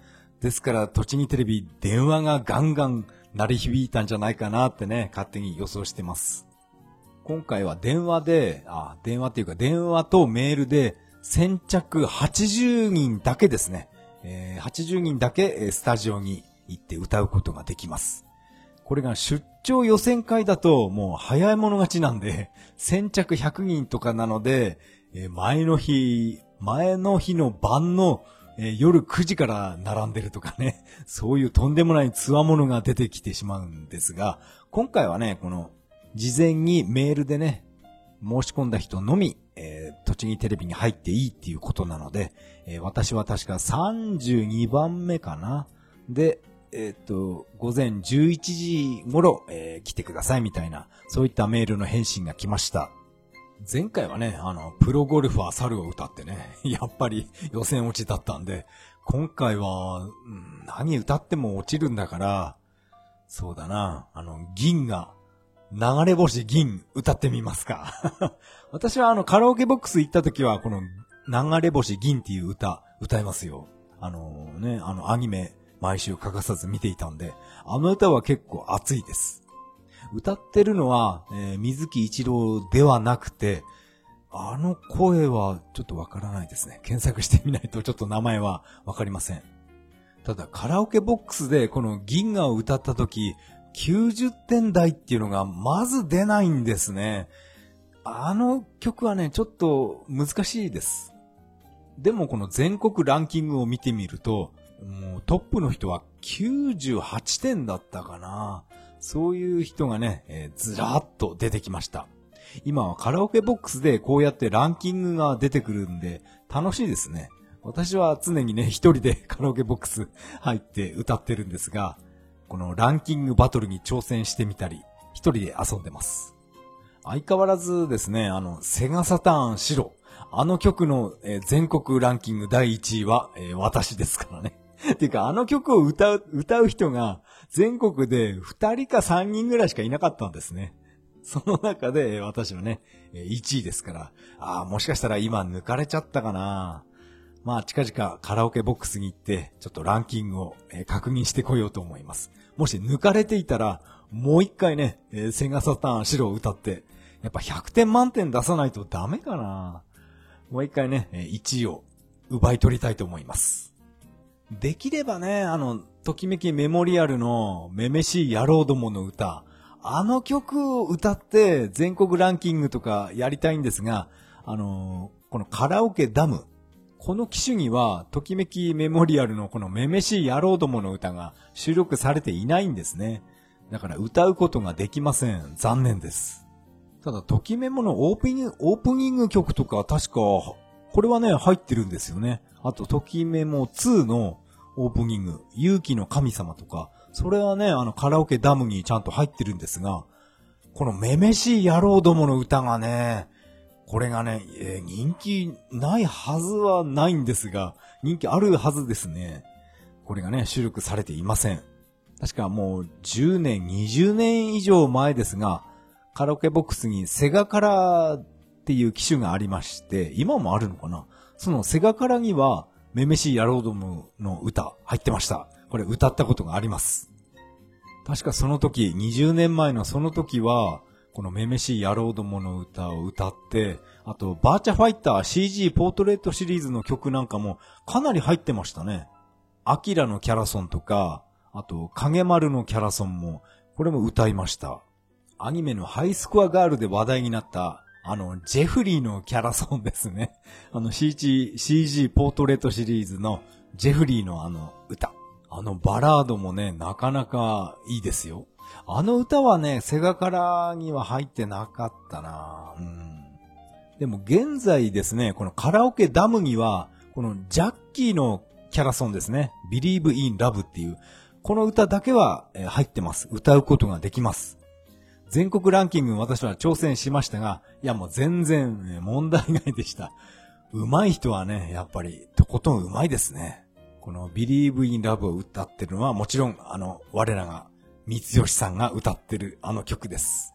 Speaker 1: ですから、栃木テレビ電話がガンガン鳴り響いたんじゃないかなってね、勝手に予想してます。今回は電話で、あ、電話っていうか電話とメールで先着80人だけですね。えー、80人だけスタジオに行って歌うことができます。これが出張予選会だともう早い者勝ちなんで、先着100人とかなので、え、前の日、前の日の晩の、えー、夜9時から並んでるとかね、(laughs) そういうとんでもないツアもが出てきてしまうんですが、今回はね、この事前にメールでね、申し込んだ人のみ、えー、栃木テレビに入っていいっていうことなので、えー、私は確か32番目かな。で、えっ、と、午前11時頃、えー、来てくださいみたいな、そういったメールの返信が来ました。前回はね、あの、プロゴルファー猿を歌ってね、(laughs) やっぱり予選落ちだったんで、今回は、何歌っても落ちるんだから、そうだな、あの、銀が流れ星銀歌ってみますか (laughs) 私はあのカラオケボックス行った時はこの流れ星銀っていう歌歌いますよ。あのね、あのアニメ毎週欠かさず見ていたんで、あの歌は結構熱いです。歌ってるのは、えー、水木一郎ではなくて、あの声はちょっとわからないですね。検索してみないとちょっと名前はわかりません。ただカラオケボックスでこの銀河を歌った時、90点台っていうのがまず出ないんですね。あの曲はね、ちょっと難しいです。でもこの全国ランキングを見てみると、もうトップの人は98点だったかな。そういう人がね、えー、ずらっと出てきました。今はカラオケボックスでこうやってランキングが出てくるんで、楽しいですね。私は常にね、一人で (laughs) カラオケボックス入って歌ってるんですが、このランキングバトルに挑戦してみたり、一人で遊んでます。相変わらずですね、あの、セガサターン白。あの曲の、全国ランキング第1位は、私ですからね。(laughs) ていうか、あの曲を歌う、歌う人が全国で2人か3人ぐらいしかいなかったんですね。その中で私はね、1位ですから、ああ、もしかしたら今抜かれちゃったかな。まあ、近々カラオケボックスに行って、ちょっとランキングを、確認してこようと思います。もし抜かれていたら、もう一回ね、セガサターン白を歌って、やっぱ100点満点出さないとダメかなもう一回ね、1位を奪い取りたいと思います。できればね、あの、ときめきメモリアルのめめしい野郎どもの歌、あの曲を歌って全国ランキングとかやりたいんですが、あのー、このカラオケダム、この機種には、ときめきメモリアルのこのめめしい野郎どもの歌が収録されていないんですね。だから歌うことができません。残念です。ただ、ときメモのオープニング、オープニング曲とか確か、これはね、入ってるんですよね。あと、ときメモ2のオープニング、勇気の神様とか、それはね、あの、カラオケダムにちゃんと入ってるんですが、このめめしい野郎どもの歌がね、これがね、えー、人気ないはずはないんですが、人気あるはずですね。これがね、収録されていません。確かもう10年、20年以上前ですが、カラオケボックスにセガカラっていう機種がありまして、今もあるのかな？そのセガカラには、めめしい野郎どもの歌入ってました。これ歌ったことがあります。確かその時、20年前のその時は、このめめしい野郎どもの歌を歌って、あと、バーチャファイター CG ポートレートシリーズの曲なんかもかなり入ってましたね。アキラのキャラソンとか、あと、影丸のキャラソンも、これも歌いました。アニメのハイスコアガールで話題になった、あの、ジェフリーのキャラソンですね。(laughs) あの CG、CG ポートレートシリーズのジェフリーのあの歌。あのバラードもね、なかなかいいですよ。あの歌はね、セガカラには入ってなかったなうん。でも現在ですね、このカラオケダムには、このジャッキーのキャラソンですね。Believe in Love っていう、この歌だけは入ってます。歌うことができます。全国ランキング私は挑戦しましたが、いやもう全然問題外でした。上手い人はね、やっぱりとことん上手いですね。この Believe in Love を歌ってるのはもちろんあの、我らが光吉さんが歌ってるあの曲です。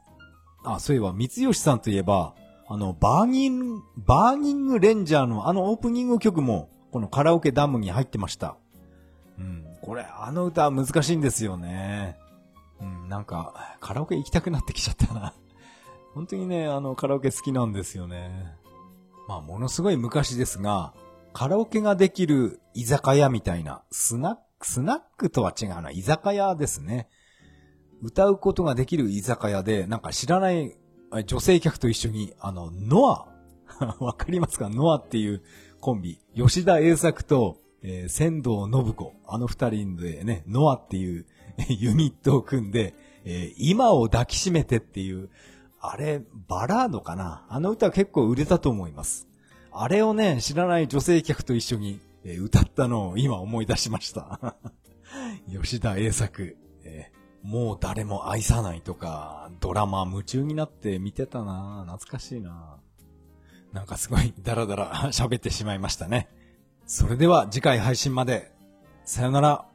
Speaker 1: あ、そういえば光吉さんといえば、あの、バーニング、バーニングレンジャーのあのオープニング曲も、このカラオケダムに入ってました。うん、これ、あの歌難しいんですよね。うん、なんか、カラオケ行きたくなってきちゃったな。(laughs) 本当にね、あの、カラオケ好きなんですよね。まあ、ものすごい昔ですが、カラオケができる居酒屋みたいな、スナック、スナックとは違うな、居酒屋ですね。歌うことができる居酒屋で、なんか知らない女性客と一緒に、あの、ノア、(laughs) わかりますか？ノアっていうコンビ、吉田栄作と、えー、仙道信子、あの二人でね、ノアっていう (laughs) ユニットを組んで、えー、今を抱きしめてっていう、あれ、バラードかな？あの歌結構売れたと思います。あれをね、知らない女性客と一緒に、えー、歌ったのを今思い出しました。(laughs) 吉田栄作、えー、もう誰も愛さないとか、ドラマ夢中になって見てたな懐かしいななんかすごいダラダラ (laughs) 喋ってしまいましたね。それでは次回配信まで。さよなら。